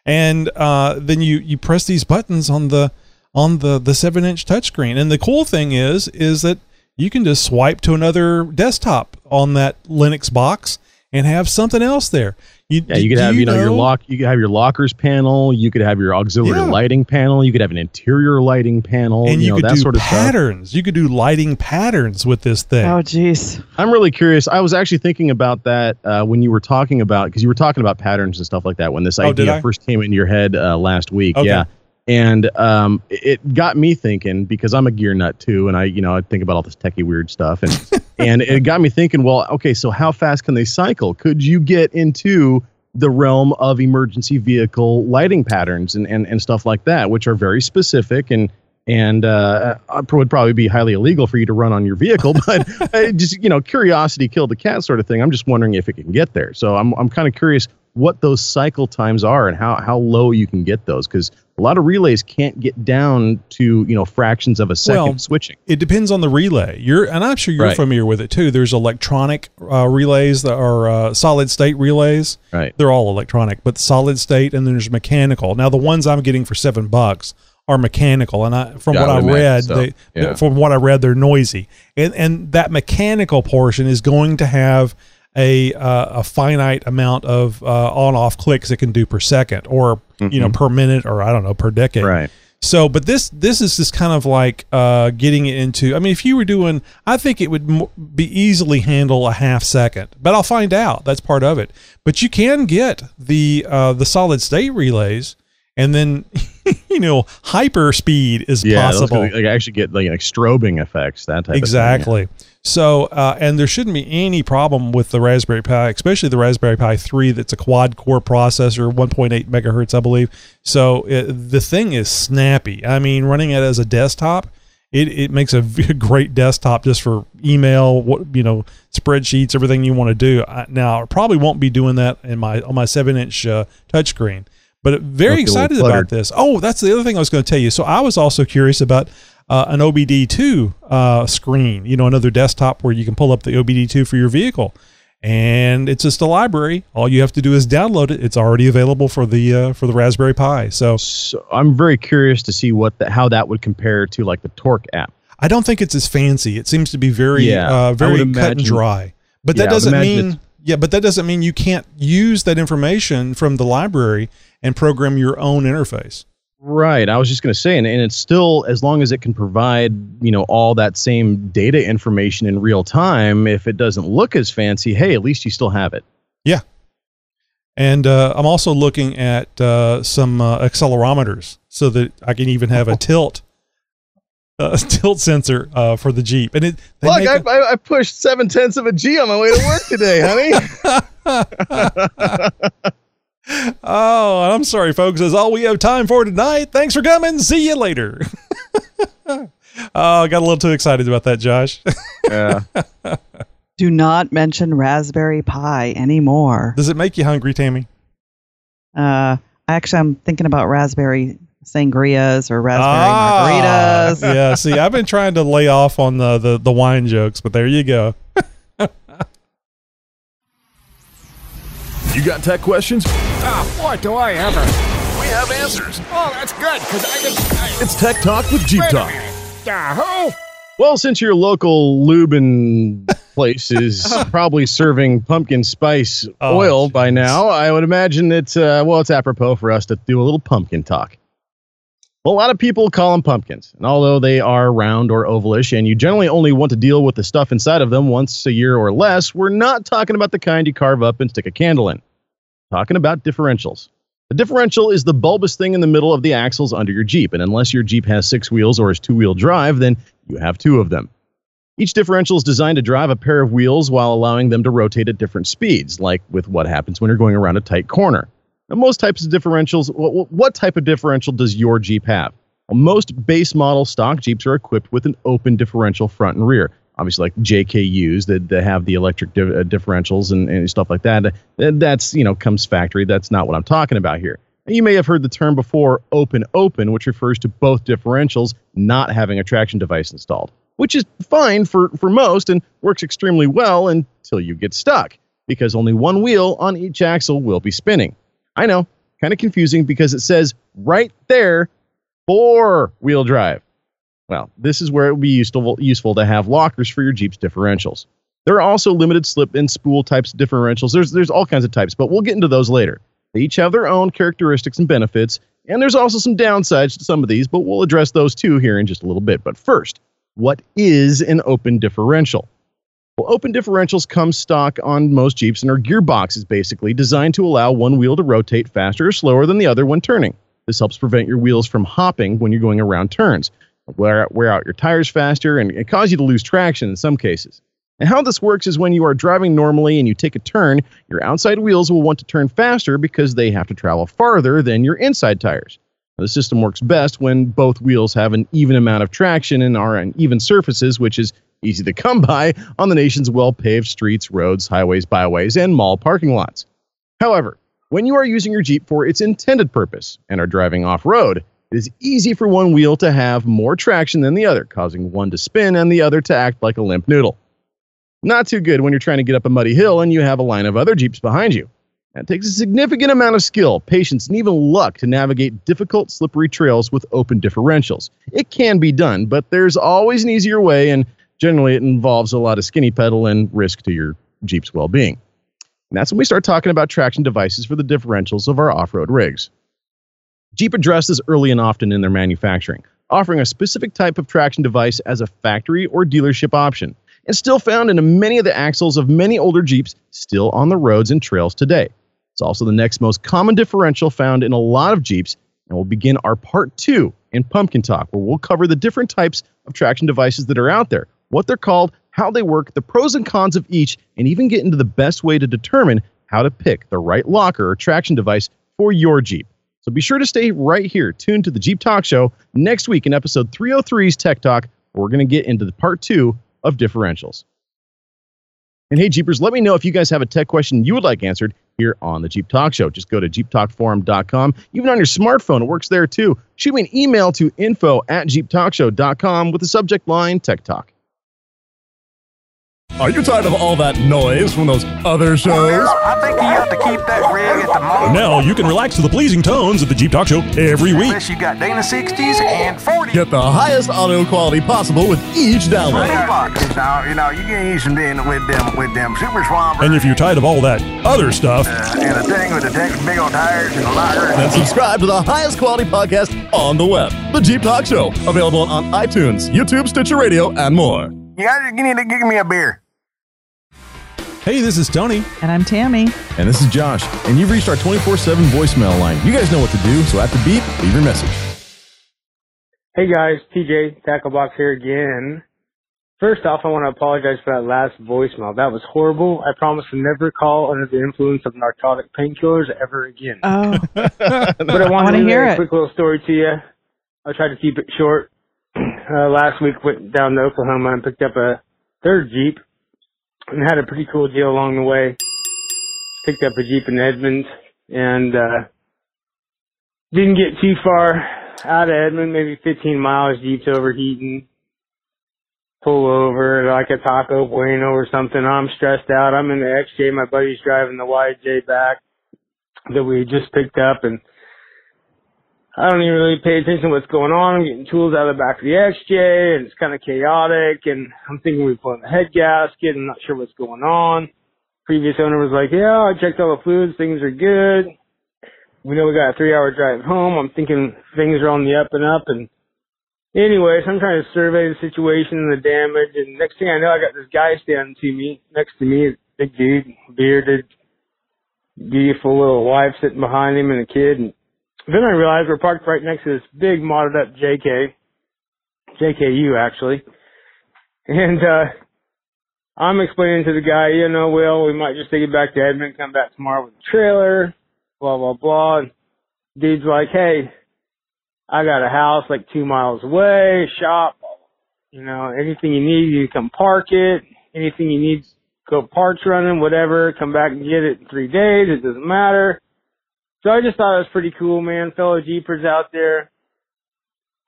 And uh, then you you press these buttons on the on the the seven inch touchscreen. And the cool thing is is that you can just swipe to another desktop on that Linux box and have something else there. You, Yeah, you could have you know, your lock. You could have your lockers panel. You could have your auxiliary Yeah. lighting panel. You could have an interior lighting panel. and you, you, know could that do sort of stuff. patterns. You could do lighting patterns with this thing. Oh, jeez. I'm really curious. I was actually thinking about that uh, when you were talking about because you were talking about patterns and stuff like that when this Oh, idea I? first came into your head uh, last week. Okay. Yeah, and um, it got me thinking because I'm a gear nut too, and I you know I think about all this techie weird stuff, and and it got me thinking. Well, okay, so how fast can they cycle? Could you get into the realm of emergency vehicle lighting patterns and, and, and stuff like that, which are very specific and and uh, uh, would probably be highly illegal for you to run on your vehicle. But uh, just you know, curiosity killed the cat sort of thing. I'm just wondering if it can get there. So I'm I'm kind of curious what those cycle times are and how how low you can get those because a lot of relays can't get down to you know fractions of a second Well, switching. It depends on the relay. You're, and I'm sure you're Right. familiar with it too. There's electronic uh, relays that are uh, solid state relays. Right. They're all electronic, but solid state, and then there's mechanical. Now the ones I'm getting for seven bucks are mechanical, and I, from Yeah, what I I, read, so. they, Yeah. from what I read, they're noisy, and and that mechanical portion is going to have a uh, a finite amount of uh, on off clicks it can do per second, or you know per minute, or I don't know per decade. Mm-hmm. Right. So, but this this is just kind of like uh, getting it into. I mean, if you were doing, I think it would be easily handle a half second. But I'll find out. That's part of it. But you can get the uh, the solid state relays, and then you know hyper speed is Yeah, possible. could, like actually get like, like strobing effects that type of Exactly. So, uh, and there shouldn't be any problem with the Raspberry Pi, especially the Raspberry Pi 3 that's a quad core processor, 1.8 megahertz, I believe. So it, the thing is snappy. I mean, running it as a desktop, it, it makes a great desktop just for email, what you know, spreadsheets, everything you want to do. I, now, I probably won't be doing that in my on my seven inch uh, touchscreen, but very Don't get a little excited about this. Oh, that's the other thing I was going to tell you. So I was also curious about uh, an OBD2 uh, screen, you know, another desktop where you can pull up the OBD2 for your vehicle. And it's just a library. All you have to do is download it. It's already available for the uh, for the Raspberry Pi. So So I'm very curious to see what the, how that would compare to like the Torque app. I don't think it's as fancy. It seems to be very Yeah, uh, very would cut and dry. But that would doesn't mean yeah, but that doesn't mean you can't use that information from the library and program your own interface. Right. I was just going to say, and, and it's still as long as it can provide, you know, all that same data information in real time. If it doesn't look as fancy, hey, at least you still have it. Yeah. And uh, I'm also looking at uh, some uh, accelerometers so that I can even have a tilt uh, tilt sensor uh, for the Jeep. And it they Look, make I, a- I, I pushed seven tenths of a G on my way to work today, honey. oh, I'm sorry, folks. That's all we have time for tonight. Thanks for coming. See you later. oh, I got a little too excited about that, Josh. yeah. Do not mention Raspberry Pi anymore. Does it make you hungry, Tammy? Uh, actually, I'm thinking about raspberry sangrias or raspberry Ah, margaritas. yeah. See, I've been trying to lay off on the, the, the wine jokes, but there you go. You got tech questions? Ah, what do I ever. We have answers. Oh, that's good, because I can. I, It's Tech Talk with Jeep wait Talk. minute. Yahoo! Well, since your local Lubin place is probably serving pumpkin spice Oh, oil jeez. by now, I would imagine it's uh, well, it's apropos for us to do a little pumpkin talk. Well, a lot of people call them pumpkins, and although they are round or ovalish, and you generally only want to deal with the stuff inside of them once a year or less, we're not talking about the kind you carve up and stick a candle in. Talking about differentials. A differential is the bulbous thing in the middle of the axles under your Jeep, and unless your Jeep has six wheels or is two wheel drive, then you have two of them. Each differential is designed to drive a pair of wheels while allowing them to rotate at different speeds, like with what happens when you're going around a tight corner. Now, most types of differentials, what, what type of differential does your Jeep have? Well, most base model stock Jeeps are equipped with an open differential front and rear. Obviously, like JKUs that, that have the electric di- uh, differentials and, and stuff like that. That's, you know, comes factory. That's not what I'm talking about here. You may have heard the term before open open, which refers to both differentials not having a traction device installed, which is fine for, for most and works extremely well until you get stuck, because only one wheel on each axle will be spinning. I know, kind of confusing because it says right there four wheel drive. Well, this is where it would be useful, useful to have lockers for your Jeep's differentials. There are also limited slip and spool types of differentials. There's, there's all kinds of types, but we'll get into those later. They each have their own characteristics and benefits, and there's also some downsides to some of these, but we'll address those too here in just a little bit. But first, what is an open differential? Well, open differentials come stock on most Jeeps and are gearboxes basically designed to allow one wheel to rotate faster or slower than the other when turning. This helps prevent your wheels from hopping when you're going around turns, wear, wear out your tires faster, and, and cause you to lose traction in some cases. And how this works is when you are driving normally and you take a turn, your outside wheels will want to turn faster because they have to travel farther than your inside tires. Now, the system works best when both wheels have an even amount of traction and are on even surfaces, which is easy to come by on the nation's well paved streets, roads, highways, byways, and mall parking lots. However, When you are using your Jeep for its intended purpose and are driving off road, it is easy for one wheel to have more traction than the other, causing one to spin and the other to act like a limp noodle. Not too good when you're trying to get up a muddy hill and you have a line of other Jeeps behind you. It takes a significant amount of skill, patience, and even luck to navigate difficult, slippery trails with open differentials. It can be done, but there's always an easier way, and generally it involves a lot of skinny pedal and risk to your Jeep's well being. And that's when we start talking about traction devices for the differentials of our off road rigs. Jeep addresses early and often in their manufacturing, offering a specific type of traction device as a factory or dealership option, and still found in many of the axles of many older Jeeps still on the roads and trails today. It's also the next most common differential found in a lot of Jeeps, and we'll begin our part two in Pumpkin Talk, where we'll cover the different types of traction devices that are out there, what they're called, how they work, the pros and cons of each, and even get into the best way to determine how to pick the right locker or traction device for your Jeep. So be sure to stay right here, tuned to the Jeep Talk Show next week in episode 303's Tech Talk, we're going to get into the part two of differentials. And hey, Jeepers, let me know if you guys have a tech question you would like answered here on the Jeep Talk Show. Just go to jeeptalkforum.com. Even on your smartphone, it works there too. Shoot me an email to info at jeeptalkshow.com with the subject line Tech Talk. Are you tired of all that noise from those other shows? I think you have to keep that rig at the moment. Now you can relax to the pleasing tones of the Jeep Talk Show every week. Unless you got Dana 60s and 40s. Get the highest audio quality possible with each download. Now, you know, you can use in with them, with them super swampers. And if you're tired of all that other stuff, uh, and a thing with the tech, big old tires and a locker. Then subscribe to the highest quality podcast on the web. The Jeep Talk Show. Available on iTunes, YouTube, Stitcher Radio, and more. You, got, you need to give me a beer. Hey, this is Tony. And I'm Tammy. And this is Josh. And you've reached our 24 7 voicemail line. You guys know what to do, so at the beep, leave your message. Hey guys, TJ Tacklebox here again. First off, I want to apologize for that last voicemail. That was horrible. I promise to never call under the influence of narcotic painkillers ever again. Oh. but I want to hear a quick little story to you. I'll try to keep it short. Uh, last week went down to Oklahoma and picked up a third Jeep and had a pretty cool deal along the way. Picked up a Jeep in Edmond and uh didn't get too far out of Edmond, maybe 15 miles. Jeep's overheating. Pull over like a taco bueno or something. I'm stressed out. I'm in the XJ. My buddy's driving the YJ back that we just picked up and I don't even really pay attention to what's going on. I'm getting tools out of the back of the XJ and it's kind of chaotic and I'm thinking we're pulling the head gasket. I'm not sure what's going on. Previous owner was like, yeah, I checked all the fluids. Things are good. We know we got a three hour drive home. I'm thinking things are on the up and up and anyways, I'm trying to survey the situation and the damage and next thing I know, I got this guy standing to me, next to me, big dude, bearded, beautiful little wife sitting behind him and a kid and then I realized we're parked right next to this big modded up JK, JKU actually, and uh I'm explaining to the guy, you know, Will, we might just take it back to Edmond, come back tomorrow with the trailer, blah blah blah. And dude's like, hey, I got a house like two miles away, shop, you know, anything you need, you come park it. Anything you need, go parts running, whatever, come back and get it in three days. It doesn't matter. So I just thought it was pretty cool, man. Fellow Jeepers out there.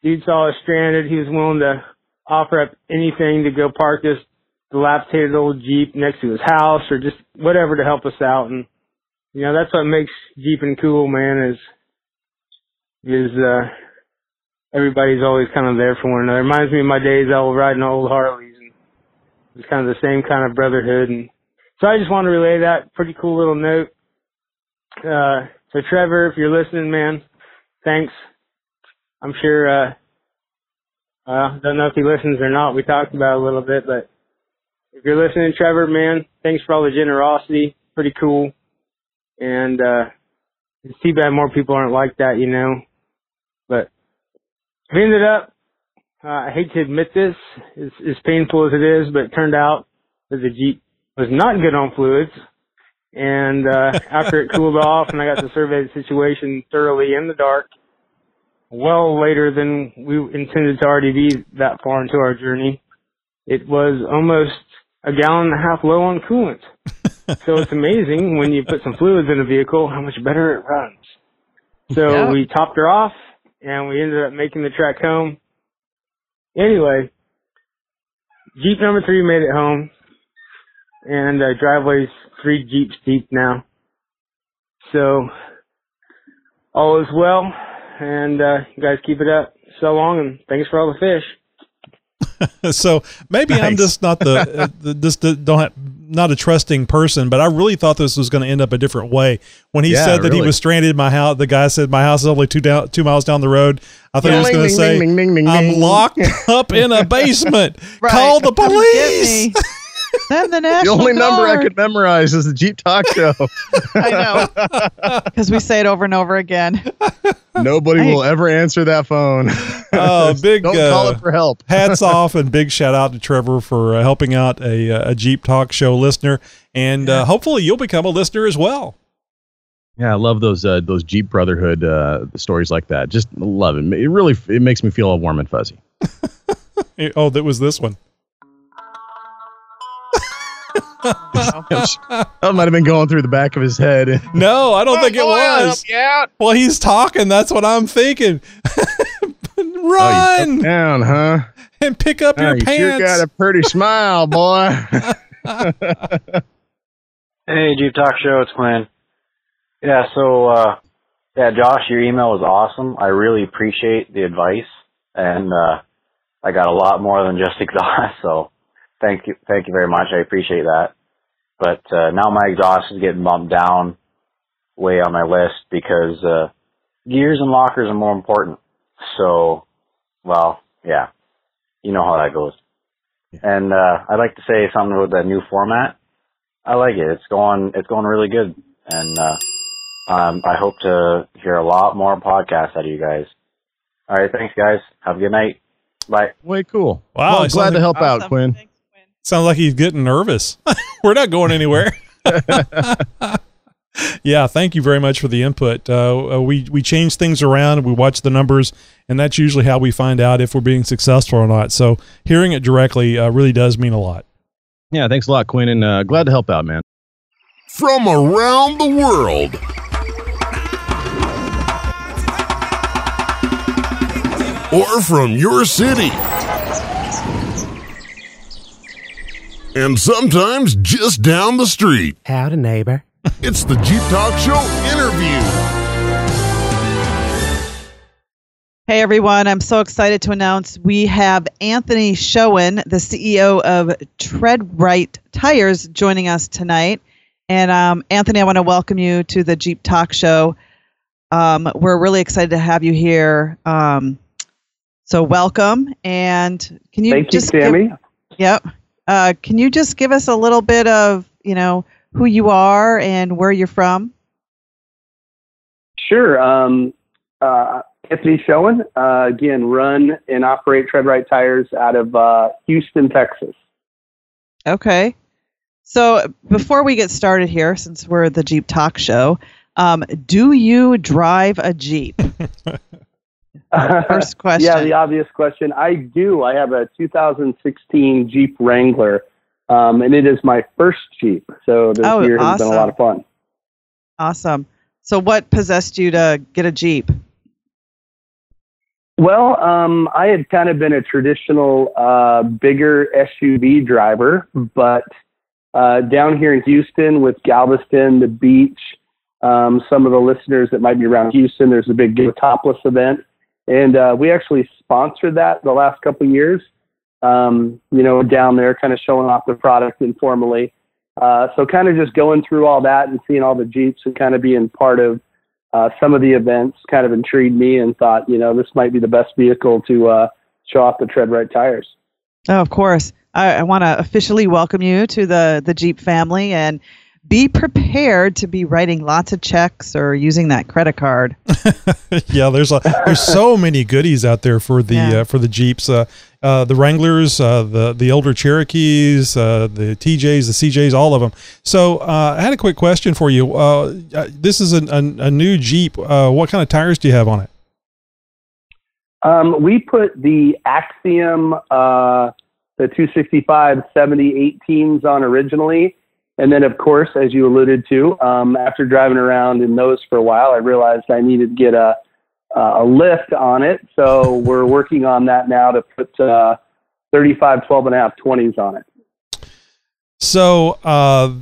Dude saw us stranded. He was willing to offer up anything to go park this dilapidated old Jeep next to his house or just whatever to help us out. And, you know, that's what makes Jeeping cool, man, is, is, uh, everybody's always kind of there for one another. Reminds me of my days was riding old Harleys and it's kind of the same kind of brotherhood. And so I just want to relay that pretty cool little note. Uh, so Trevor, if you're listening, man, thanks. I'm sure, uh, uh, don't know if he listens or not. We talked about a little bit, but if you're listening, Trevor, man, thanks for all the generosity. Pretty cool. And, uh, it's too bad more people aren't like that, you know, but we ended up, uh, I hate to admit this, as, as painful as it is, but it turned out that the Jeep was not good on fluids. And uh, after it cooled off and I got to survey the situation thoroughly in the dark, well later than we intended to already be that far into our journey, it was almost a gallon and a half low on coolant. so it's amazing when you put some fluids in a vehicle how much better it runs. So Yeah. we topped her off and we ended up making the trek home. Anyway, Jeep number three made it home and uh, driveway's three Jeeps deep now. So all is well and uh, you guys keep it up so long and thanks for all the fish. so maybe I'm just not the, uh, the just the, don't have, not a trusting person, but I really thought this was going to end up a different way. When he Yeah, said that he was stranded in my house, the guy said my house is only two down two miles down the road. I thought he was going to Ding, say I'm ding. locked up in a basement. Right. Call the Come police. Get me. Then the The national only number I could memorize is the Jeep Talk Show. I know because we say it over and over again. Nobody Hey. will ever answer that phone. Oh, big Don't uh, call it for help. hats off and big shout out to Trevor for uh, helping out a, uh, a Jeep Talk Show listener, and uh, hopefully you'll become a listener as well. Yeah, I love those uh, those Jeep Brotherhood uh, stories like that. Just love it. It really it makes me feel all warm and fuzzy. Oh, that was this one. That might have been going through the back of his head. No, I don't think it Oh, was. help you out. Well, he's talking. That's what I'm thinking. Oh, you Run broke down, huh? and pick up Oh, your you pants. sure got a pretty smile, boy. Hey, Jeep Talk Show, it's Quinn. Yeah, so, uh, yeah, Josh, your email was awesome. I really appreciate the advice, and, uh, I got a lot more than just exhaust, so thank you, thank you very much. I appreciate that. But, uh, now my exhaust is getting bumped down way on my list because, uh, gears and lockers are more important. So, well, yeah, you know how that goes. And, uh, I'd like to say something about that new format. I like it. It's going it's going really good, and uh, um, I hope to hear a lot more podcasts out of you guys. All right, thanks, guys. Have a good night. Bye. Way cool. Wow, Well, it glad to like- help out, Awesome. Quinn. Thanks, Quinn. Sounds like he's getting nervous. We're not going anywhere. yeah, thank you very much for the input. Uh, uh, we we change things around. We watch the numbers, and that's usually how we find out if we're being successful or not. So hearing it directly uh, really does mean a lot. Yeah, thanks a lot, Quinn, and uh, glad to help out, man. From around the world. Or from your city. And sometimes just down the street. Howdy, neighbor. It's the Jeep Talk Show interview. Hey everyone, I'm so excited to announce we have Anthony Schoen, the CEO of TreadWright Tires, joining us tonight. And um, Anthony, I want to welcome you to the Jeep Talk Show. Um, we're really excited to have you here. Um, so welcome. And can you Thank you, just give- Sammy. Yep. Uh, can you just give us a little bit of, you know, who you are and where you're from? Sure. Um, uh, Anthony Schoen, uh, again, run and operate TreadWright Tires out of uh, Houston, Texas. Okay. So before we get started here, since we're the Jeep Talk Show, um, do you drive a Jeep? First question. yeah, the obvious question. I do. I have a 2016 Jeep Wrangler, um, and it is my first Jeep. So this Oh, year has been a lot of fun. Awesome. So what possessed you to get a Jeep? Well, um, I had kind of been a traditional uh, bigger SUV driver, but uh, down here in Houston with Galveston, the beach, um, some of the listeners that might be around Houston, there's a big Go Topless event, and uh, we actually sponsored that the last couple years. Um, you know, down there, kind of showing off the product informally. Uh, so, kind of just going through all that and seeing all the Jeeps and kind of being part of uh, some of the events kind of intrigued me and thought, you know, this might be the best vehicle to uh, show off the TreadWright tires. Oh, of course. I, I want to officially welcome you to the the Jeep family and be prepared to be writing lots of checks or using that credit card. yeah, there's a, there's so many goodies out there for the Yeah. uh, for the Jeeps, uh, uh, the Wranglers, uh, the the older Cherokees, uh, the TJs, the CJs, all of them. So uh, I had a quick question for you. Uh, uh, this is a, a, a new Jeep. Uh, what kind of tires do you have on it? Um, we put the Axiom, uh, the 265 70 18s on originally, and then, of course, as you alluded to, um, after driving around in those for a while, I realized I needed to get a a lift on it. So we're working on that now to put uh, 35, 12 and a half 20s on it. So, uh,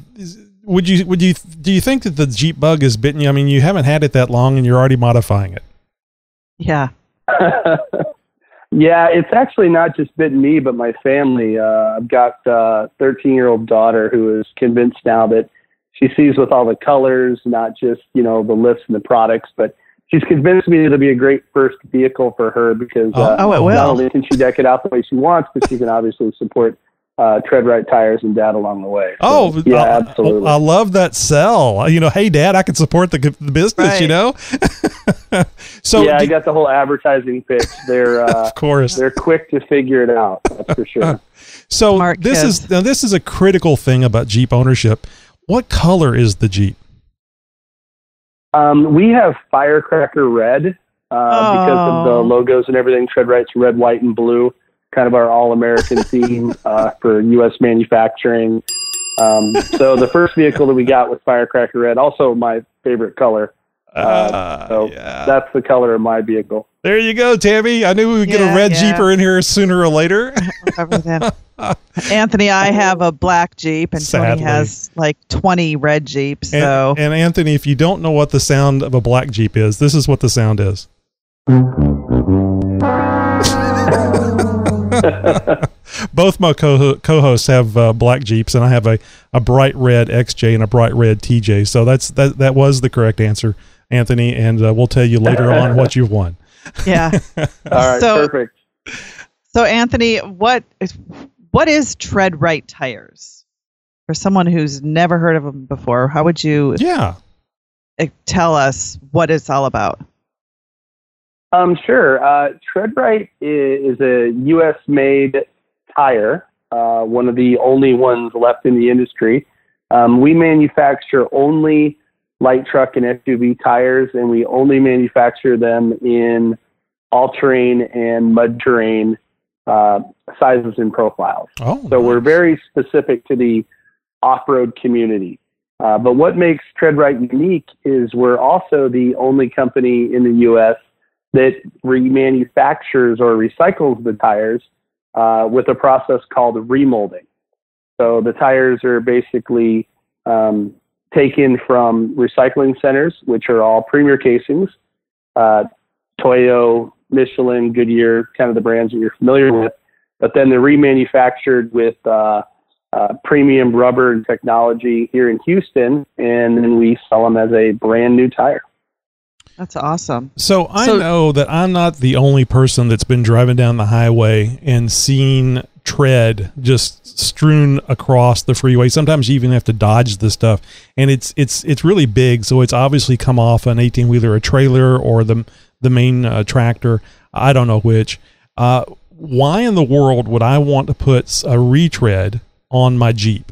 would you would you do you think that the Jeep bug has bitten you? I mean, you haven't had it that long, and you're already modifying it. Yeah. yeah, it's actually not just bitten me, but my family. Uh, I've got a 13 year old daughter who is convinced now that she sees with all the colors, not just you know the lifts and the products, but she's convinced me it'll be a great first vehicle for her because uh, oh, will. not only can she deck it out the way she wants, but she can obviously support uh, TreadWright tires and dad along the way. So, oh, yeah, I, absolutely. I love that sell. You know, hey, dad, I can support the, the business. Right. You know. so yeah, I got the whole advertising pitch. They're uh, of course. they're quick to figure it out. That's for sure. So Smart this kids. is now this is a critical thing about Jeep ownership. What color is the Jeep? Um, we have firecracker red uh, because of the Oh. logos and everything. TreadWright's red, white, and blue. Kind of our all-American theme uh, for U.S. manufacturing. Um, so the first vehicle that we got was firecracker red, also my favorite color. Uh, so yeah. that's the color of my vehicle. There you go, Tammy. I knew we would get Yeah, a red yeah. Jeeper in here sooner or later. Anthony, I have a black Jeep, and Sadly. Tony has like 20 red Jeeps. And, So and Anthony, if you don't know what the sound of a black Jeep is, this is what the sound is. Both my co- co-hosts have uh, black Jeeps, and I have a, a bright red XJ and a bright red TJ. So that's that that was the correct answer, Anthony. And uh, we'll tell you later on what you've won. yeah. All right, So- perfect. So Anthony, what is what is TreadWright tires? For someone who's never heard of them before, how would you Yeah. uh, tell us what it's all about? Um, sure. Uh, TreadWright is, is a U.S. made tire, uh, one of the only ones left in the industry. Um, we manufacture only light truck and SUV tires, and we only manufacture them in all terrain and mud terrain uh, sizes and profiles. Oh. So we're very specific to the off-road community. Uh, but what makes TreadWright unique is we're also the only company in the U.S. that remanufactures or recycles the tires uh, with a process called remolding. So the tires are basically um, taken from recycling centers, which are all premier casings, uh, Toyo, Michelin, Goodyear, kind of the brands that you're familiar with. But then they're remanufactured with uh, uh, premium rubber and technology here in Houston, and then we sell them as a brand new tire. That's awesome. So I So- know that I'm not the only person that's been driving down the highway and seen tread just strewn across the freeway. Sometimes you even have to dodge the stuff, and it's it's it's really big. So it's obviously come off an 18 wheeler, a trailer, or the the main uh, tractor. I don't know which. Uh, why in the world would I want to put a retread on my Jeep?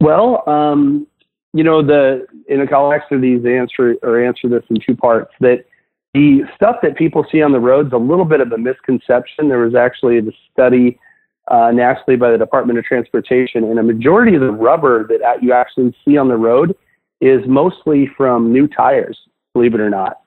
Well, um, you know, the and I'll answer these answer or answer this in two parts. That the stuff that people see on the roads a little bit of a misconception. There was actually a study uh, nationally by the Department of Transportation, and a majority of the rubber that you actually see on the road is mostly from new tires. Believe it or not,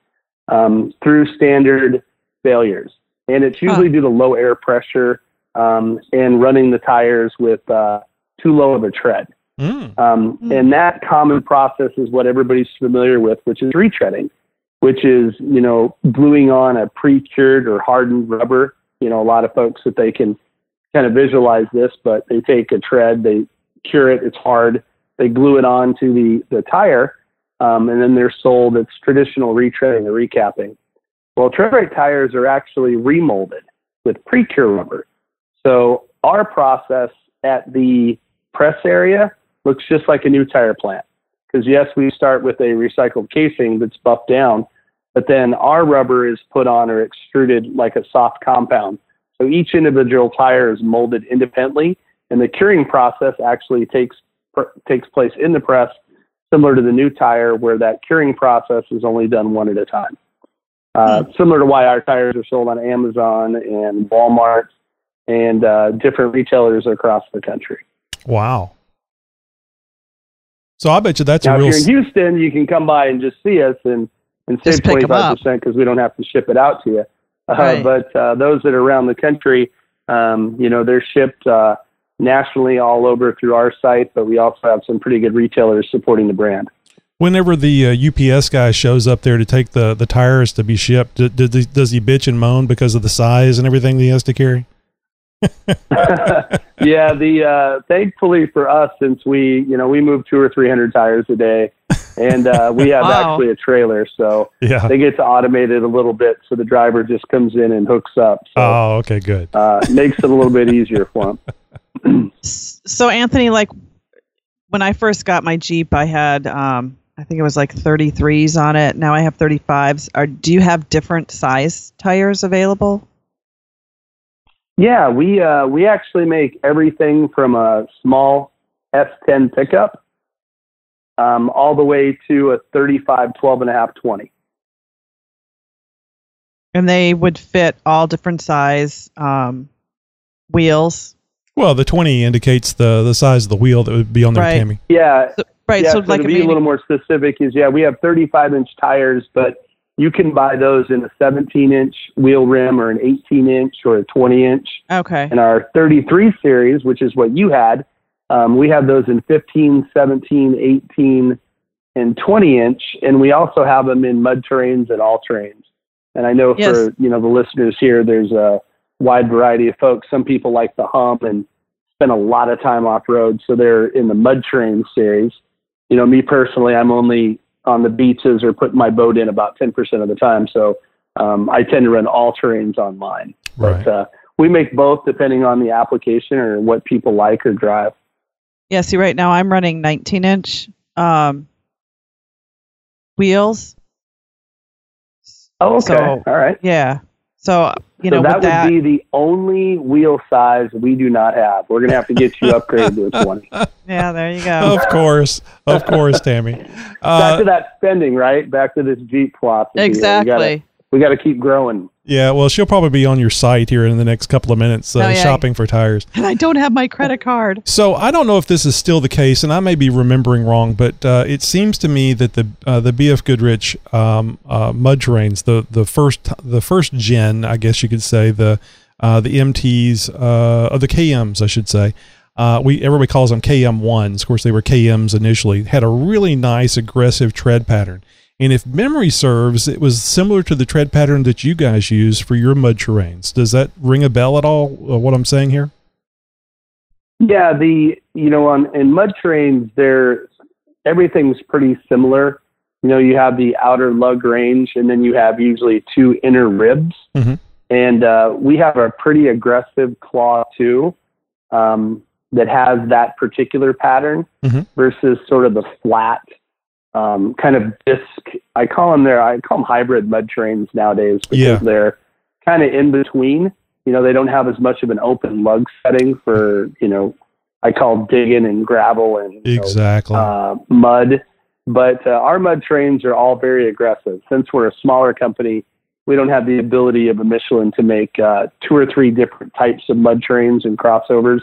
um, through standard failures, and it's usually due to low air pressure um, and running the tires with uh, too low of a tread. Mm. Um, and that common process is what everybody's familiar with, which is retreading, which is, you know, gluing on a pre-cured or hardened rubber. You know, a lot of folks that they can kind of visualize this, but they take a tread, they cure it, it's hard, they glue it onto the, the tire, um, and then they're sold. It's traditional retreading or recapping. Well, tread tires are actually remolded with pre-cure rubber. So our process at the press area looks just like a new tire plant. Because yes, we start with a recycled casing that's buffed down, but then our rubber is put on or extruded like a soft compound. So each individual tire is molded independently, and the curing process actually takes takes place in the press, similar to the new tire, where that curing process is only done one at a time. Uh, Similar to why our tires are sold on Amazon and Walmart and uh, different retailers across the country. Wow. So I bet you that's now, a real. if you're in Houston, you can come by and just see us and and save pick 'em twenty five up. percent because we don't have to ship it out to you. Uh, Right. But uh, those that are around the country, um, you know, they're shipped uh, nationally all over through our site. But we also have some pretty good retailers supporting the brand. Whenever the uh, UPS guy shows up there to take the, the tires to be shipped, d- d- d- does he bitch and moan because of the size and everything that he has to carry? yeah, the uh, thankfully for us, since we you know we move two or three hundred tires a day, and uh, we have Wow. actually a trailer, so Yeah. they get to automate it a little bit. So the driver just comes in and hooks up. So Oh, okay, good. uh, makes it a little bit easier for them. So Anthony, like when I first got my Jeep, I had um, I think it was like 33s on it. Now I have 35s. Are do you have different size tires available? Yeah, we uh, we actually make everything from a small S10 pickup um, all the way to a 35, 12 and a half, 20. And they would fit all different size um, wheels. Well, the 20 indicates the, the size of the wheel that would be on there, Right. Tammy. Yeah, Right. Yeah, so so like to if be a little more specific is yeah, we have 35 inch tires, but you can buy those in a 17 inch wheel rim or an 18 inch or a 20 inch. okay. And our 33 series, which is what you had, um, we have those in 15, 17, 18, and 20 inch, and we also have them in mud terrains and all terrains. And I know Yes. for you know the listeners here, there's a wide variety of folks. Some people like the hump and spend a lot of time off road, so they're in the mud terrain series. You know, me personally, I'm only on the beaches or putting my boat in about 10% of the time, so um, I tend to run all terrains on mine. Right. But uh, we make both depending on the application or what people like or drive. Yeah. See, right now I'm running 19 inch um, wheels. Oh, okay. So- All right. Yeah. So you so know that with would that, be the only wheel size we do not have. We're going to have to get you upgraded to a 20. yeah, there you go. Of course. Of course, Tammy. Back Uh, to that spending, right? Back to this Jeep plot. Exactly. We got to keep growing. yeah, well, she'll probably be on your site here in the next couple of minutes uh, Oh, yeah. shopping for tires. And I don't have my credit card. So I don't know if this is still the case, and I may be remembering wrong, but uh, it seems to me that the uh, the BF Goodrich um, uh, mud terrains, the the first the first gen, I guess you could say, the uh, the MTs, uh, or the KMs, I should say. Uh, we everybody calls them KM ones. Of course, they were KMs initially. Had a really nice aggressive tread pattern, and if memory serves, it was similar to the tread pattern that you guys use for your mud terrains. Does that ring a bell at all? Uh, what I'm saying here? Yeah, the you know on in mud terrains, there everything's pretty similar. You know, you have the outer lug range, and then you have usually two inner ribs. Mhm. And uh, we have a pretty aggressive claw too, um, that has that particular pattern Mhm. versus sort of the flat um, kind of disc. I call them there. I call them hybrid mud terrains nowadays because Yeah. they're kind of in between. You know, they don't have as much of an open lug setting for you know. I call digging and gravel and you know, Exactly. uh, mud. But uh, our mud terrains are all very aggressive. Since we're a smaller company, we don't have the ability of a Michelin to make uh, two or three different types of mud terrains and crossovers.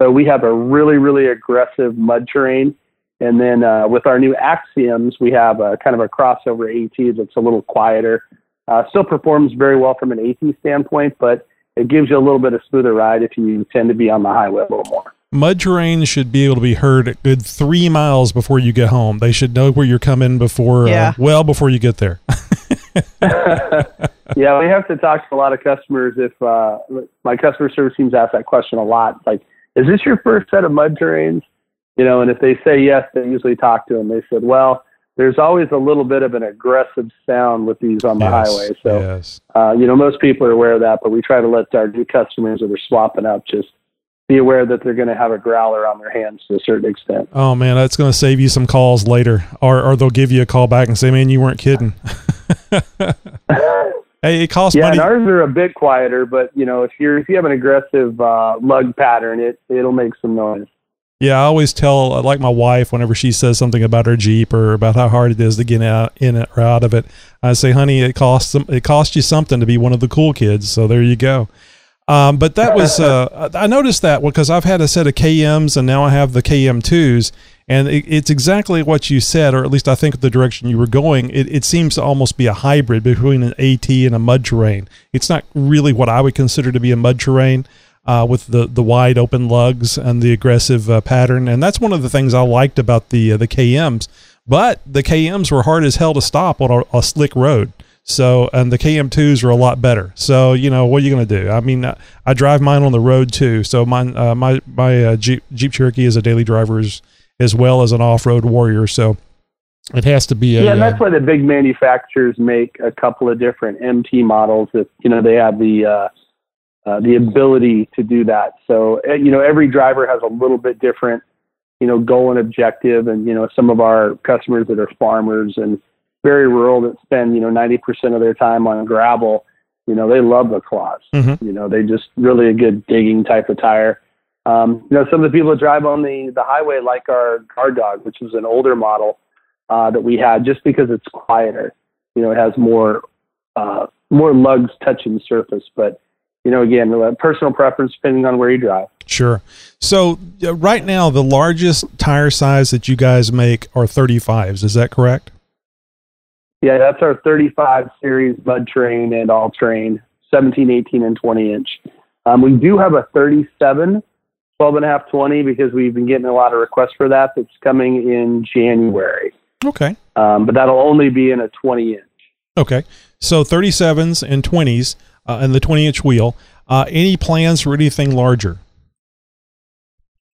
So we have a really, really aggressive mud terrain. And then uh, with our new Axioms, we have a kind of a crossover AT that's a little quieter. Uh, still performs very well from an AT standpoint, but it gives you a little bit of smoother ride if you tend to be on the highway a little more. Mud terrain should be able to be heard a good three miles before you get home. They should know where you're coming before, Yeah. uh, well, before you get there. yeah, we have to talk to a lot of customers. If uh, my customer service teams ask that question a lot, like, "Is this your first set of mud terrains?" You know, and if they say yes, they usually talk to them. They said, "Well, there's always a little bit of an aggressive sound with these on the Yes, highway." So, yes. uh, you know, most people are aware of that, but we try to let our new customers that are swapping up just be aware that they're going to have a growler on their hands to a certain extent. Oh man, that's going to save you some calls later, or or they'll give you a call back and say, "Man, you weren't kidding." hey, it costs yeah, money. and ours are a bit quieter, but you know, if you're if you have an aggressive uh, lug pattern, it it'll make some noise. Yeah, I always tell, like my wife, whenever she says something about her Jeep or about how hard it is to get out in it or out of it, I say, "Honey, it costs it costs you something to be one of the cool kids." So there you go. Um, but that was uh, I noticed that because I've had a set of KMs and now I have the KM2s, And it, it's exactly what you said, or at least I think the direction you were going. It, it seems to almost be a hybrid between an AT and a mud terrain. It's not really what I would consider to be a mud terrain. Uh, with the, the wide open lugs and the aggressive uh, pattern, and that's one of the things I liked about the uh, the KMs. But the KMs were hard as hell to stop on a, a slick road. So, and the KM2s are a lot better. So, you know, what are you going to do? I mean, I, I, drive mine on the road too. So, mine, uh, my my uh, Jeep, Jeep Cherokee is a daily driver as, as well as an off road warrior. So, it has to be. A, yeah, and that's why the big manufacturers make a couple of different MT models. That you know they have the uh, uh, the ability to do that. So, uh, you know, every driver has a little bit different, you know, goal and objective. And you know, some of our customers that are farmers and very rural that spend you know 90% of their time on gravel you know they love the claws mm-hmm. you know they just really a good digging type of tire um, you know some of the people that drive on the the highway like our guard dog which was an older model uh, that we had just because it's quieter you know it has more uh, more lugs touching the surface but you know again personal preference depending on where you drive Sure. So uh, right now, the largest tire size that you guys make are 35s. Is that correct? Yeah, that's our 35 series mud terrain and all terrain, 17, 18, and 20 inch. Um, we do have a 37, 12 and a half, 20 because we've been getting a lot of requests for that. That's coming in January. Okay. Um, but that'll only be in a 20 inch. Okay. So 37s and 20s uh, and the 20 inch wheel. Uh, any plans for anything larger?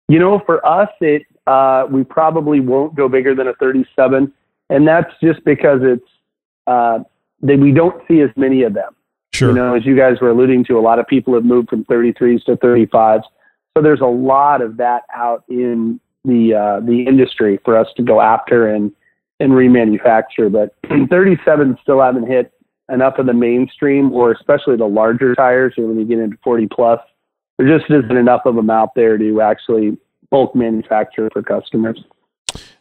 You know, for us, it uh, we probably won't go bigger than a 37, and that's just because it's uh, that we don't see as many of them. Sure. You know, as you guys were alluding to, a lot of people have moved from 33s to 35s. So there's a lot of that out in the uh, the industry for us to go after and and remanufacture. But 37 still haven't hit enough of the mainstream, or especially the larger tires. Or when you get into 40 plus, there just isn't enough of them out there to actually bulk manufacture for customers.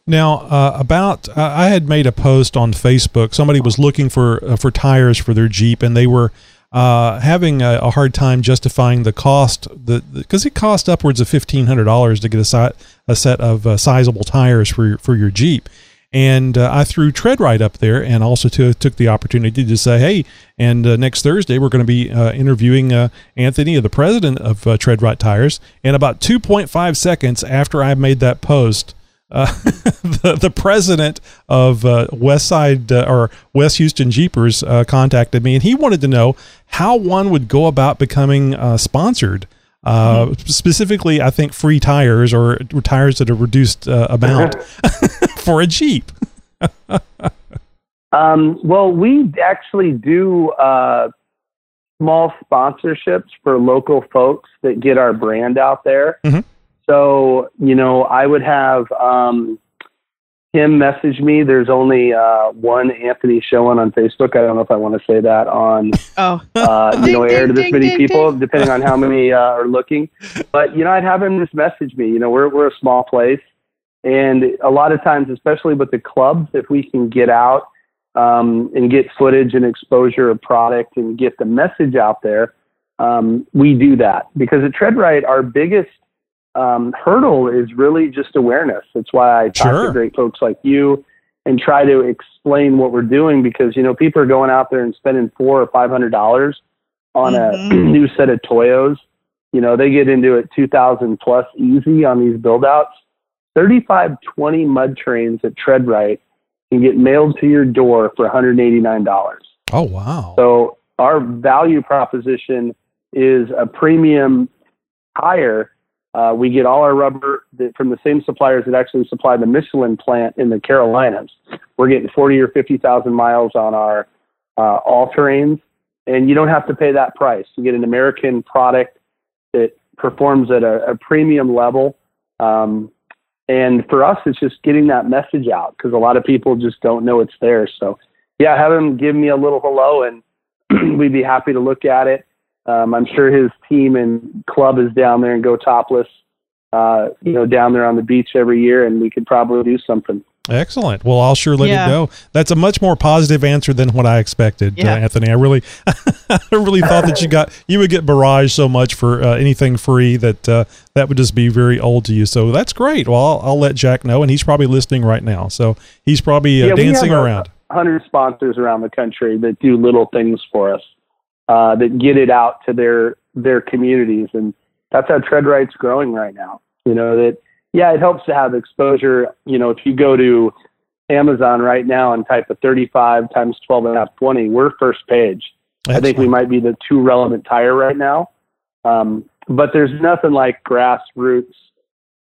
Now, uh, about uh, I had made a post on Facebook. Somebody was looking for uh, for tires for their Jeep, and they were uh, having a, a, hard time justifying the cost because it cost upwards of fifteen hundred dollars to get a, si- a set of uh, sizable tires for your, for your Jeep. And uh, I threw TreadWright up there, and also to, took the opportunity to say, "Hey!" And next Thursday, we're going to be interviewing Anthony, the president of TreadWright Tires. And about two point five seconds after I made that post, uh, the, the president of uh, West Side uh, or West Houston Jeepers uh, contacted me, and he wanted to know how one would go about becoming uh. Mm-hmm. Specifically, I think free tires or tires at a reduced uh, amount for a Jeep. um, well, we actually do uh, small sponsorships for local folks that get our brand out there. Mm-hmm. So, you know, I would have um, him message me. There's only uh, one Anthony Schoen on Facebook. I don't know if I want to say that on, oh. uh, you know, air to this many people, depending on how many uh, are looking. But, you know, I'd have him just message me. You know, we're, we're a small place. And a lot of times, especially with the clubs, if we can get out um, and get footage and exposure of product and get the message out there, um, we do that. Because at TreadWright, our biggest um, hurdle is really just awareness. That's why I talk sure. to great folks like you and try to explain what we're doing because you know people are going out there and spending four or five hundred dollars on mm-hmm. a new set of Toyos. You know they get into it two thousand plus easy on these build outs. Thirty five twenty mud terrains at TreadWright can get mailed to your door for one hundred eighty nine dollars. Oh wow! So our value proposition is a premium tire uh, we get all our rubber that, from the same suppliers that actually supply the Michelin plant in the Carolinas. We're getting 40 or 50,000 miles on our uh, all terrains, and you don't have to pay that price. You get an American product that performs at a, a premium level. Um, and for us, it's just getting that message out because a lot of people just don't know it's there. So, yeah, have him give me a little hello, and we'd be happy to look at it. Um, I'm sure his team and club is down there and go topless, uh, you know, down there on the beach every year, and we could probably do something. Excellent. Well, I'll sure let Yeah. it go. That's a much more positive answer than what I expected, Yeah. uh, Anthony. I really, I really thought that you got you would get barraged so much for uh, anything free that uh, that would just be very old to you. So that's great. Well, I'll, I'll let Jack know, and he's probably listening right now. So he's probably uh, Yeah, we dancing have a- around. hundred sponsors around the country that do little things for us, uh, that get it out to their their communities, and that's how TreadWright's growing right now. You know that yeah, it helps to have exposure. You know, if you go to Amazon right now and type a 35 times 12 and a half 20, we're first page. I think we might be the two relevant tire right now. Um, but there's nothing like grassroots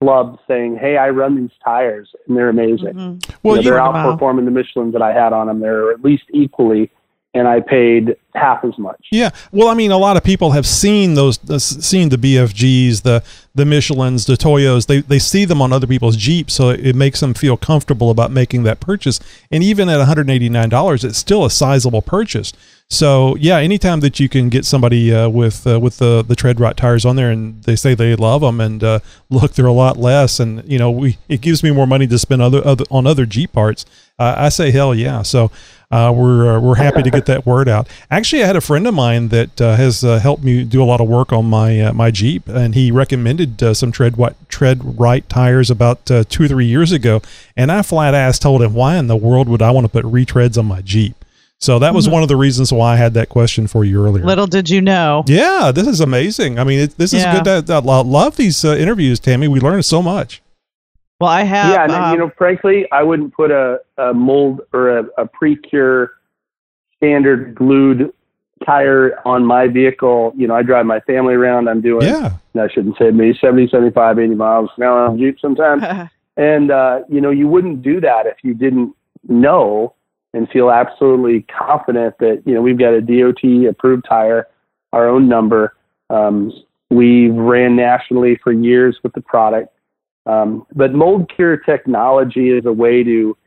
clubs saying, "Hey, I run these tires and they're amazing." Mm-hmm. Well, You know, they're outperforming the Michelin that I had on them. They're at least equally, and I paid half as much. Yeah, well, I mean, a lot of people have seen those, uh, seen the BFGs, the the Michelins, the Toyos. They they see them on other people's Jeeps, so it makes them feel comfortable about making that purchase. And even at one hundred eighty nine dollars, it's still a sizable purchase. So yeah, anytime that you can get somebody uh, with uh, with the the TreadWright tires on there, and they say they love them, and uh, look, they're a lot less, and you know, we it gives me more money to spend other, other on other Jeep parts. I say hell yeah. So uh, we're uh, we're happy to get that word out. Actually, I had a friend of mine that uh, has uh, helped me do a lot of work on my uh, my Jeep, and he recommended uh, some tread white, TreadWright tires about uh, two or three years ago. And I flat ass told him, why in the world would I want to put retreads on my Jeep? So that was Mhm. one of the reasons why I had that question for you earlier. Little did you know. Yeah, this is amazing. I mean, it, this is Yeah. good. To, I love these uh, interviews, Tammy. We learn so much. Well, I have. yeah, and um, you know, frankly, I wouldn't put a, a mold or a, a pre-cure standard glued tire on my vehicle. You know, I drive my family around. I'm doing, Yeah. I shouldn't say me, 70, 75, 80 miles an hour on a Jeep sometimes. and, uh, you know, you wouldn't do that if you didn't know and feel absolutely confident that, you know, we've got a DOT approved tire, our own number. Um, we've ran nationally for years with the product. Um, but mold cure technology is a way to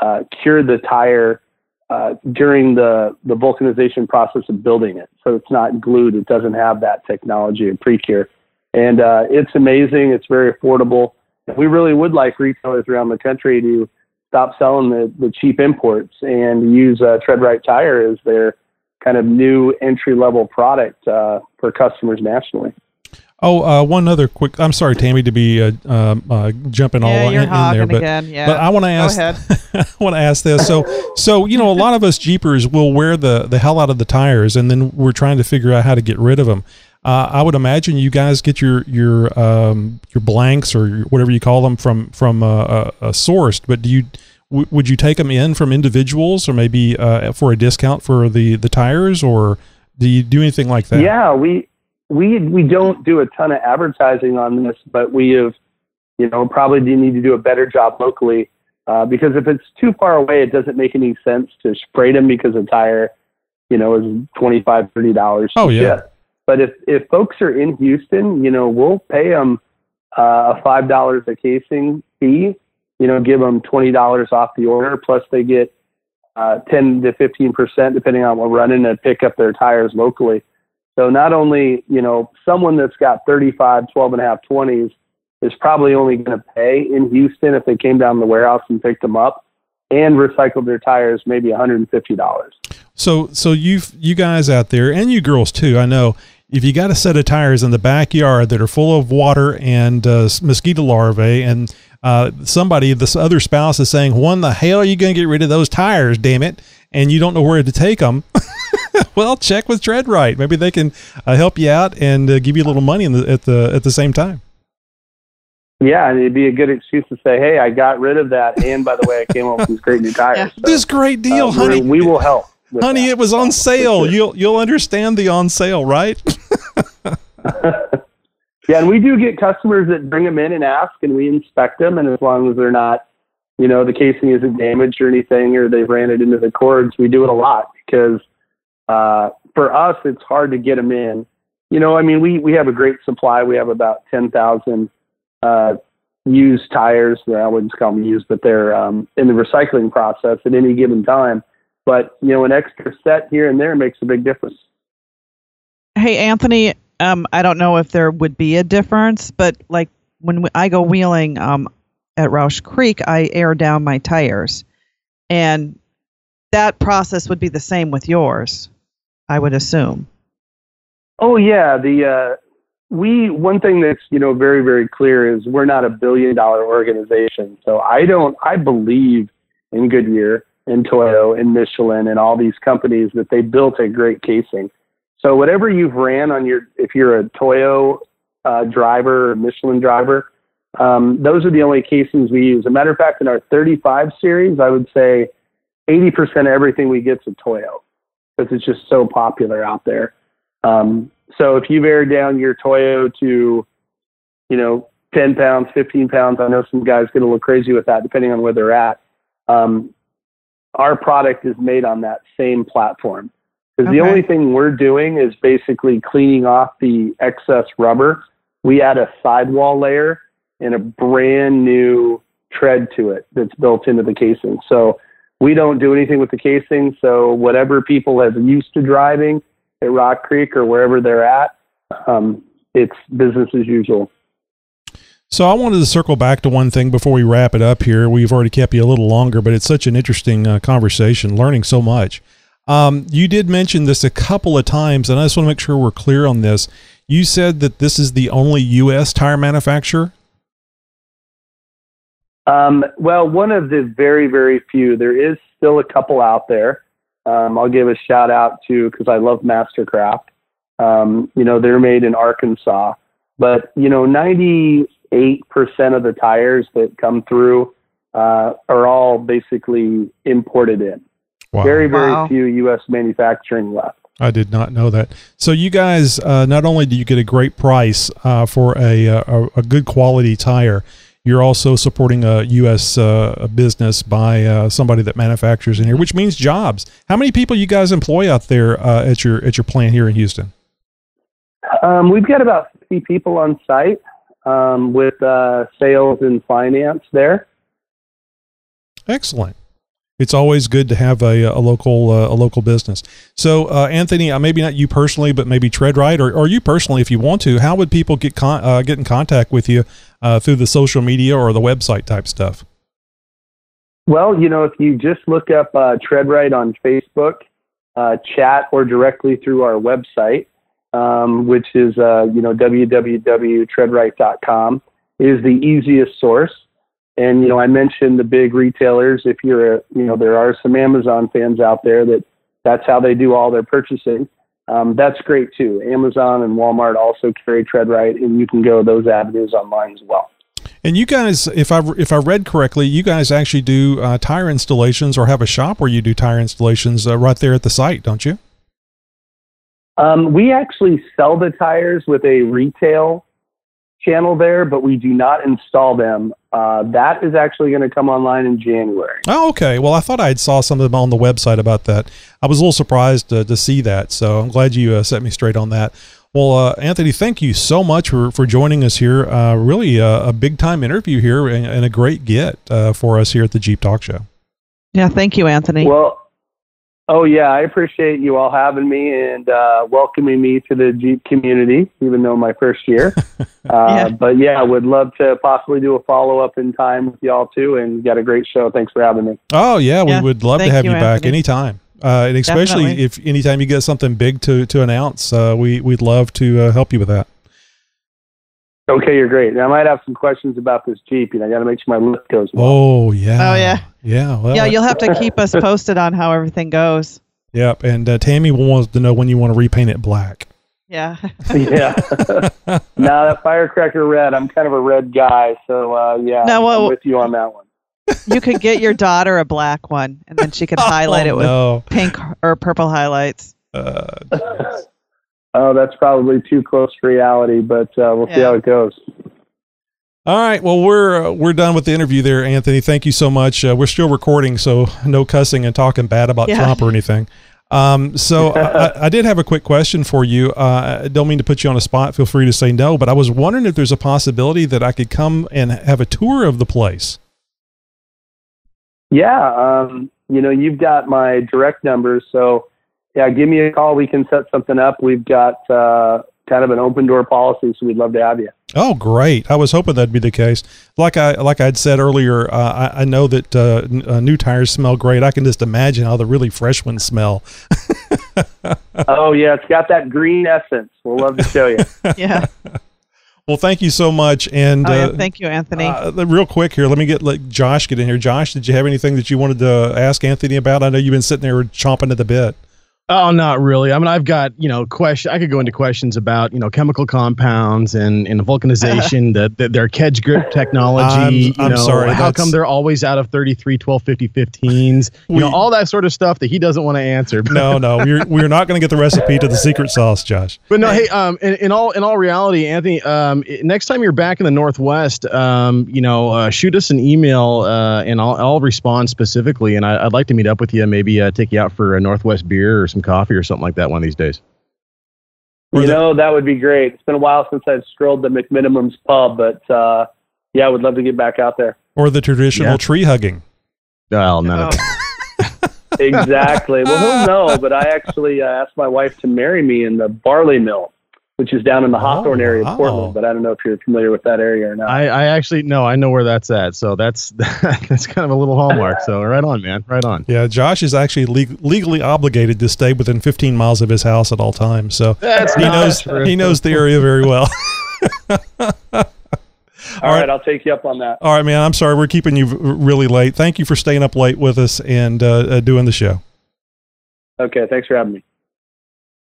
uh, cure the tire uh, during the, the vulcanization process of building it. So it's not glued. It doesn't have that technology of pre-cure. And uh, it's amazing. It's very affordable. We really would like retailers around the country to stop selling the, the cheap imports and use uh, TreadWright Tire as their kind of new entry level product uh, for customers nationally. Oh, uh, one other quick. I'm sorry, Tammy, to be uh, um, uh, jumping all Yeah, in, you're in there, but again, yeah. but I want to ask. I want to ask this. So, so you know, a lot of us Jeepers will wear the the hell out of the tires, and then we're trying to figure out how to get rid of them. Uh, I would imagine you guys get your your um, your blanks or whatever you call them from from uh, uh, uh, sourced, but do you w- would you take them in from individuals or maybe uh, for a discount for the the tires, or do you do anything like that? Yeah, we we we don't do a ton of advertising on this, but we have, you know, probably do need to do a better job locally uh, because if it's too far away, it doesn't make any sense to spray them because a tire, you know, is twenty five thirty dollars. Oh, yeah. But if if folks are in Houston, you know, we'll pay them uh, a five dollars a casing fee. You know, give them twenty dollars off the order, plus they get uh, ten to fifteen percent, depending on what running, to pick up their tires locally. So not only, you know, someone that's got 35, 12 and a half, 20s is probably only going to pay in Houston if they came down to the warehouse and picked them up and recycled their tires maybe $150. So so you you guys out there and you girls too. I know if you got a set of tires in the backyard that are full of water and uh, mosquito larvae, and uh, somebody this other spouse is saying, "When the hell are you going to get rid of those tires? Damn it!" And you don't know where to take them. well, check with TreadWright. Maybe they can uh, help you out and uh, give you a little money in the, at the at the same time. Yeah, and it'd be a good excuse to say, hey, I got rid of that. And by the way, I came up with these great new tires. So, this great deal, uh, honey. We, we will help. Honey, that. it was on sale. You'll you'll understand the on sale, right? Yeah, and we do get customers that bring them in and ask, and we inspect them. And as long as they're not, you know, the casing isn't damaged or anything, or they've ran it into the cords, we do it a lot because uh, for us, it's hard to get them in. You know, I mean, we we have a great supply. We have about ten thousand uh, used tires. I wouldn't call them used, but they're um, in the recycling process at any given time. But you know, an extra set here and there makes a big difference. Hey, Anthony, um, I don't know if there would be a difference, but like when I go wheeling, um, at Rausch Creek, I air down my tires. And that process would be the same with yours, I would assume. Oh yeah, the uh, we one thing that's you know very very clear is we're not a billion dollar organization. So I don't I believe in Goodyear and Toyo and Michelin and all these companies that they built a great casing. So whatever you've ran on your if you're a Toyo uh, driver or Michelin driver, um, those are the only casings we use. As a matter of fact, in our 35 series, I would say 80% of everything we get is a Toyo because it's just so popular out there. Um, so if you vary down your Toyo to, you know, 10 pounds, 15 pounds, I know some guys get a little crazy with that depending on where they're at. Um, our product is made on that same platform. Because okay. the only thing we're doing is basically cleaning off the excess rubber. We add a sidewall layer and a brand new tread to it that's built into the casing. So we don't do anything with the casing. So whatever people have used to driving at Rock Creek or wherever they're at, um, it's business as usual. So I wanted to circle back to one thing before we wrap it up here. We've already kept you a little longer, but it's such an interesting uh, conversation, learning so much. Um, you did mention this a couple of times, and I just want to make sure we're clear on this. You said that this is the only U.S. tire manufacturer. Um, well, one of the very, very few. There is still a couple out there. Um, I'll give a shout out to because I love Mastercraft. Um, you know, they're made in Arkansas, but you know, 98% of the tires that come through uh, are all basically imported in. Wow. Very, very wow. few U.S. manufacturing left. I did not know that. So you guys, uh, not only do you get a great price uh, for a, a, a good quality tire, you're also supporting a U.S. Uh, business by uh, somebody that manufactures in here, which means jobs. How many people you guys employ out there uh, at your at your plant here in Houston? Um, we've got about 50 people on site um, with uh, sales and finance there. Excellent it's always good to have a, a local uh, a local business. So, uh, Anthony, uh, maybe not you personally, but maybe TreadWright or, or you personally, if you want to, how would people get con- uh, get in contact with you uh, through the social media or the website type stuff? Well, you know, if you just look up uh, TreadWright on Facebook, chat, or directly through our website, um, which is you know www.treadwright.com, is the easiest source. And you know, I mentioned the big retailers. If you're, a, you know, there are some Amazon fans out there that that's how they do all their purchasing. Um, that's great too. Amazon and Walmart also carry TreadWright, and you can go those avenues online as well. And you guys, if I if I read correctly, you guys actually do uh, tire installations or have a shop where you do tire installations uh, right there at the site, don't you? Um, we actually sell the tires with a retail channel there, but we do not install them. Uh, that is actually going to come online in January. Oh, okay. Well, I thought I saw something on the website about that. I was a little surprised to, to see that, so I'm glad you uh, set me straight on that. Well, uh, Anthony, thank you so much for, for joining us here. Uh, really a, a, big time interview here and, and a great get uh, for us here at the Jeep Talk Show. Yeah, thank you, Anthony. Well, Oh yeah, I appreciate you all having me and uh, welcoming me to the Jeep community, even though my first year. Uh, yeah. But yeah, I would love to possibly do a follow up in time with y'all too, and got a great show. Thanks for having me. Oh yeah, we yeah. would love Thank to have you, you back anytime. Uh, and especially Definitely. if anytime you get something big to to announce, uh, we we'd love to uh, help you with that. Okay, you're great. Now, I might have some questions about this Jeep, and I got to make sure my list goes well. Oh yeah. Oh yeah. Yeah. Well, yeah, you'll have to keep us posted on how everything goes. Yep, and uh, Tammy wants to know when you want to repaint it black. Yeah. yeah. now that firecracker red, I'm kind of a red guy, so uh, yeah, no, well, I'm with you on that one. You could get your daughter a black one, and then she could highlight oh, it with no. pink or purple highlights. Uh, oh, that's probably too close to reality, but uh, we'll yeah. see how it goes. All right. Well, we're uh, we're done with the interview there, Anthony. Thank you so much. Uh, we're still recording, so no cussing and talking bad about yeah. Trump or anything. Um, so I, I, did have a quick question for you. Uh, I don't mean to put you on a spot. Feel free to say no, but I was wondering if there's a possibility that I could come and have a tour of the place. Yeah. Um, you know, you've got my direct number, so yeah, give me a call. We can set something up. We've got uh, kind of an open door policy. So we'd love to have you. Oh, great! I was hoping that'd be the case. Like I like I'd said earlier, uh, I, I know that uh, n- uh, new tires smell great. I can just imagine how the really fresh ones smell. oh yeah, it's got that green essence. We'll love to show you. yeah. Well, thank you so much, and Oh, yeah, uh, thank you, Anthony. uh, real quick here, let me get let Josh get in here. Josh, did you have anything that you wanted to ask Anthony about? I know you've been sitting there chomping at the bit. Oh, not really. I mean, I've got you know question. I could go into questions about you know chemical compounds and and vulcanization, the, the their kedge grip technology. I'm- you I'm know, sorry, How come they're always out of 33, 12, 50, 15s? You know, all that sort of stuff that he doesn't want to answer. No, no, we're we're not going to get the recipe to the secret sauce, Josh. But no, hey, um, in, in all in all reality, Anthony, um, next time you're back in the Northwest, um, you know, uh, shoot us an email, uh, and I'll I'll respond specifically, and I, I'd like to meet up with you, maybe uh, take you out for a Northwest beer or some coffee or something like that one of these days. You know, that would be great. It's been a while since I've strolled the McMenamins pub, but uh, yeah, I would love to get back out there. Or the traditional Yeah. tree hugging. Well, none Oh. of that. exactly. Well, he'll know, but I actually uh, asked my wife to marry me in the barley mill, which is down in the Hawthorne area wow. of Portland. But I don't know if you're familiar with that area or not. I, I actually no, I know where that's at. So that's that's kind of a little hallmark. So right on, man, right on. Yeah, Josh is actually leg- legally obligated to stay within 15 miles of his house at all times. So That's he knows true. he knows the area very well. All right, I'll take you up on that. All right, man. I'm sorry we're keeping you really late. Thank you for staying up late with us and uh, uh, doing the show. Okay, thanks for having me.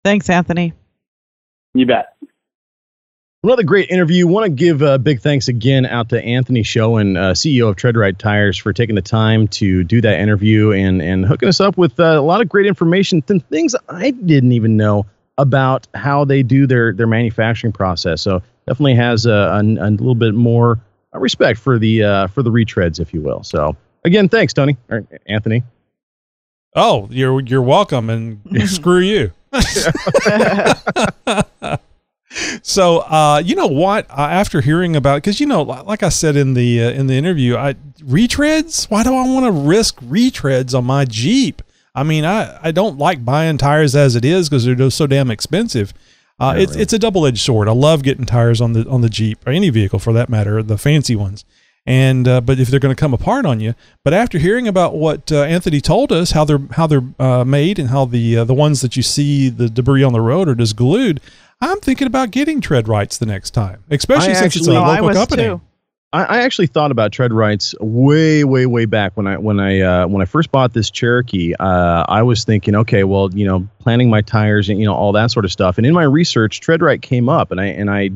Thanks, Anthony. You bet. Another great interview. Want to give a big thanks again out to Anthony Schoen, uh, CEO of TreadWright Tires, for taking the time to do that interview and and hooking us up with uh, a lot of great information and things I didn't even know about how they do their their manufacturing process. So definitely has a, a, a little bit more respect for the uh, for the retreads, if you will. So again, thanks, Tony or Anthony. Oh, you're you're welcome, and screw you. so, uh, you know what? Uh, after hearing about, because you know, li- like I said in the uh, in the interview, I retreads. Why do I want to risk retreads on my Jeep? I mean, I, I don't like buying tires as it is because they're just so damn expensive. Uh, it's it's a double edged sword. I love getting tires on the on the Jeep or any vehicle for that matter, the fancy ones. And uh, but if they're going to come apart on you, but after hearing about what uh, Anthony told us, how they're how they're uh, made and how the uh, the ones that you see the debris on the road are just glued, I'm thinking about getting TreadWrights the next time, especially I since it's a actually- local company. I, I actually thought about TreadWrights way, way, way back when I when I uh, when I first bought this Cherokee. Uh, I was thinking, okay, well, you know, planning my tires and you know all that sort of stuff. And in my research, TreadWright came up, and I and I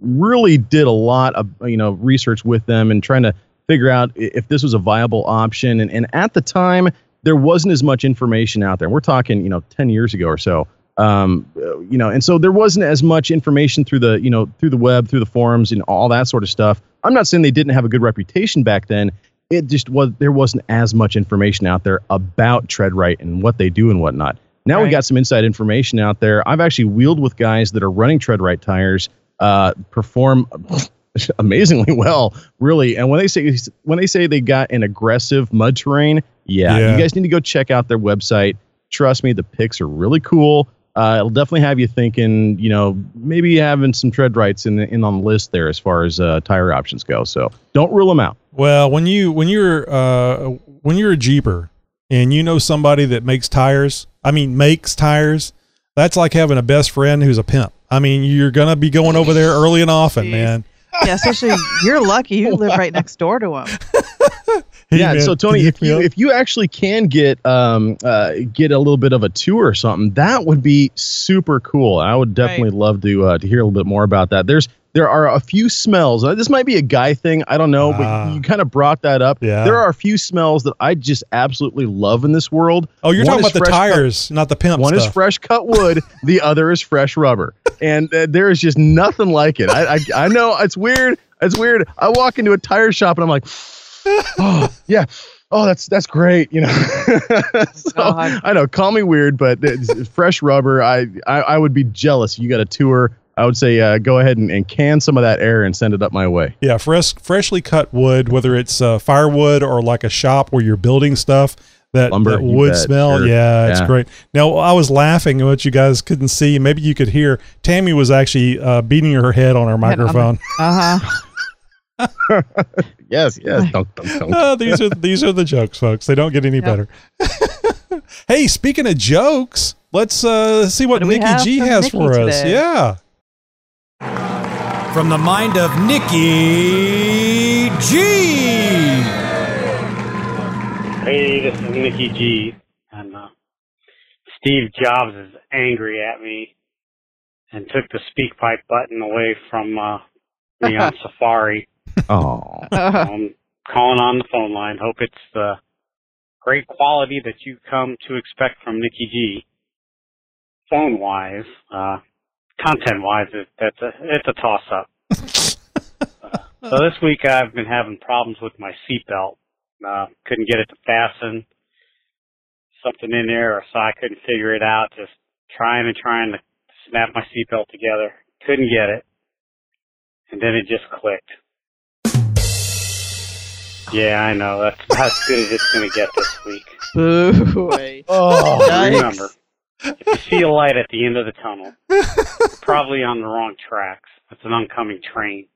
really did a lot of you know research with them and trying to figure out if this was a viable option. And and at the time, there wasn't as much information out there. We're talking, you know, ten years ago or so um, uh, you know, and so there wasn't as much information through the, you know, through the web, through the forums, and all that sort of stuff. I'm not saying they didn't have a good reputation back then. It just was there wasn't as much information out there about TreadWright and what they do and whatnot. Now we got some inside information out there. I've actually wheeled with guys that are running TreadWright tires, uh, perform amazingly well, really. And when they say when they say they got an aggressive mud terrain, yeah, Yeah. you guys need to go check out their website. Trust me, the pics are really cool. Uh, it'll definitely have you thinking, you know, maybe having some TreadWrights in in on the list there as far as uh, tire options go. So don't rule them out. Well, when you when you're uh, when you're a jeeper and you know somebody that makes tires, I mean makes tires, that's like having a best friend who's a pimp. I mean, you're gonna be going over there early and often, man. Yeah, especially you're lucky you live right next door to him. Hey, yeah. man, so Tony, you if you up? if you actually can get um uh get a little bit of a tour or something, that would be super cool. I would definitely love to uh, to hear a little bit more about that. There's there are a few smells. uh, This might be a guy thing. I don't know, Ah. but you kind of brought that up. Yeah. There are a few smells that I just absolutely love in this world. oh, you're One talking about the fresh cut- tires, not the pimp One stuff. is fresh cut wood, the other is fresh rubber, and uh, there is just nothing like it. I, I I know it's weird. It's weird. I walk into a tire shop and I'm like, oh yeah, oh that's that's great. You know, so, I know. Call me weird, but it's fresh rubber. I, I I would be jealous. You got a tour. I would say uh, go ahead and, and can some of that air and send it up my way. Yeah, fresh, freshly cut wood, whether it's uh, firewood or like a shop where you're building stuff, that, Lumber, that wood bet, smell. sure. Yeah, it's Yeah. great. Now I was laughing at what you guys couldn't see. Maybe you could hear. Tammy was actually uh, beating her head on her microphone. Uh huh. yes, yes. Dunk, dunk, dunk. Uh, these are these are the jokes, folks. They don't get any better. hey, speaking of jokes, let's uh, see what, What Nikki G has Nikki for us. Yeah. From the mind of Nikki G. Hey, this is Nikki G. And uh, Steve Jobs is angry at me and took the SpeakPipe button away from uh, me on Safari. Oh. I'm calling on the phone line. Hope it's the great quality that you come to expect from Nikki G. Phone wise, uh, content wise, it, that's a it's a toss up. uh, so this week I've been having problems with my seatbelt. Uh, couldn't get it to fasten. Something in there, so I couldn't figure it out. Just trying and trying to snap my seatbelt together. Couldn't get it, and then it just clicked. Yeah, I know. That's about as good as it's going to get this week. Boo. Oh, Yikes. Remember, if you see a light at the end of the tunnel, you're probably on the wrong tracks. It's an oncoming train.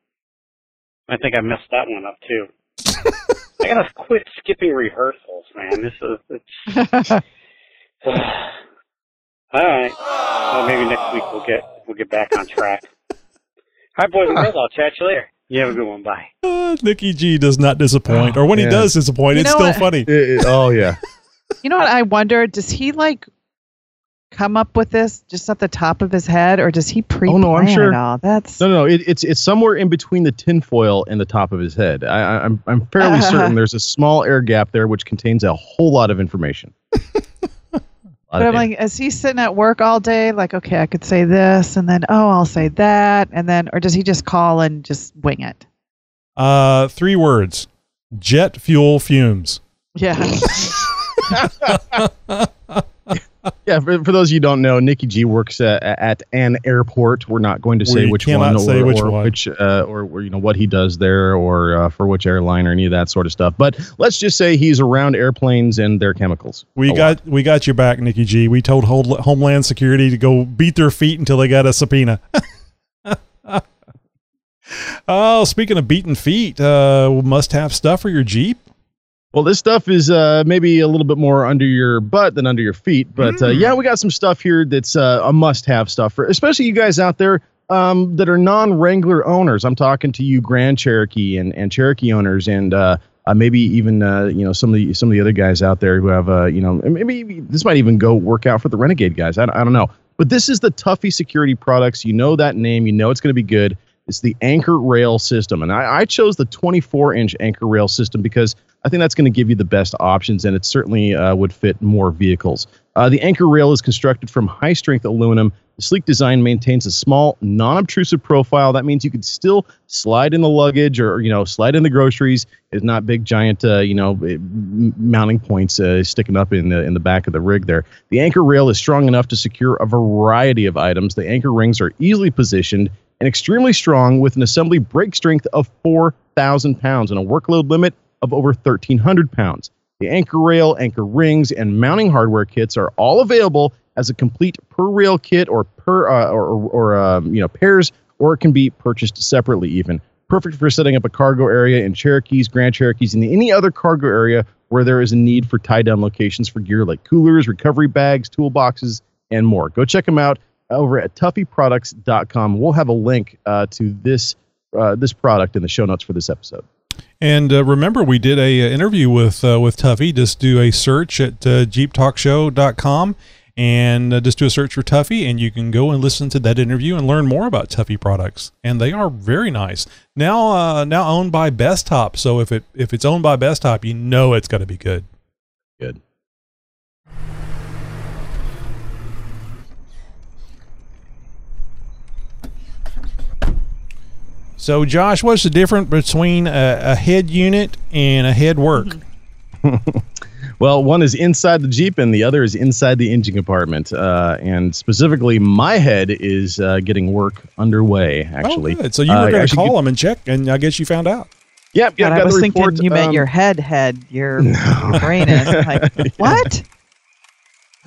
I think I messed that one up too. I gotta quit skipping rehearsals, man. This is it's. All right. Well, maybe next week we'll get we'll get back on track. All right, boys and girls. I'll chat you later. You have a good one. Bye. Uh, Nikki G does not disappoint, or when he does disappoint, You it's still what? funny. It- it- oh yeah. You know what? I wonder. Does he like come up with this just at the top of his head, or does he pre? Oh no, I'm sure. It all? That's No, no, no. It, it's it's somewhere in between the tinfoil and the top of his head. I, I, I'm I'm fairly certain there's a small air gap there which contains a whole lot of information. But I'm like, is he sitting at work all day? Like, okay, I could say this, and then oh, I'll say that, and then, or does he just call and just wing it? Uh, three words: jet fuel fumes. Yeah. yeah, for, for those of you who don't know, Nikki G works uh, at an airport. We're not going to say We which one, say or, which or one. which, uh, or, you know what he does there, or uh, for which airline, or any of that sort of stuff. But let's just say he's around airplanes and their chemicals. We got we got your back, Nikki G. We told Homeland Security to go beat their feet until they got a subpoena. oh, speaking of beating feet, uh, must have stuff for your Jeep. Well, this stuff is uh, maybe a little bit more under your butt than under your feet, but uh, yeah, we got some stuff here that's uh, a must-have stuff for, especially you guys out there um, that are non-Wrangler owners. I'm talking to you, Grand Cherokee and, and Cherokee owners, and uh, uh, maybe even uh, you know some of the some of the other guys out there who have uh, you know maybe this might even go work out for the Renegade guys. I, I don't know, but this is the Tuffy Security Products. You know that name, you know it's going to be good. It's the anchor rail system, and I, I chose the 24 inch anchor rail system because I think that's going to give you the best options, and it certainly uh, would fit more vehicles. Uh, the anchor rail is constructed from high strength aluminum. The sleek design maintains a small, non obtrusive profile. That means you could still slide in the luggage or, you know, slide in the groceries. It's not big, giant, uh, you know, mounting points uh, sticking up in the, in the back of the rig there. The anchor rail is strong enough to secure a variety of items. The anchor rings are easily positioned and extremely strong with an assembly brake strength of 4,000 pounds and a workload limit of over 1,300 pounds. The anchor rail, anchor rings, and mounting hardware kits are all available as a complete per rail kit or per uh, or, or, um, you know pairs, or it can be purchased separately. Even perfect for setting up a cargo area in Cherokees, Grand Cherokees, and any other cargo area where there is a need for tie down locations for gear like coolers, recovery bags, toolboxes, and more. Go check them out over at tuffyproducts.com. We'll have a link uh, to this uh, this product in the show notes for this episode. And uh, remember, we did a, uh, interview with uh, with Tuffy. Just do a search at uh, jeeptalkshow.com and uh, just do a search for Tuffy, and you can go and listen to that interview and learn more about Tuffy products. And they are very nice. Now, uh, now owned by Bestop. So if it if it's owned by Bestop, you know it's going to be good. Good. So, Josh, what's the difference between a, a head unit and a head work? Well, one is inside the Jeep and the other is inside the engine compartment. Uh, and specifically, my head is uh, getting work underway, actually. Oh, good. So you were Uh, going to call them and check, and I guess you found out. Yep, God, yeah, I got was the thinking report, you meant um, your head, head, your, your brain is like what?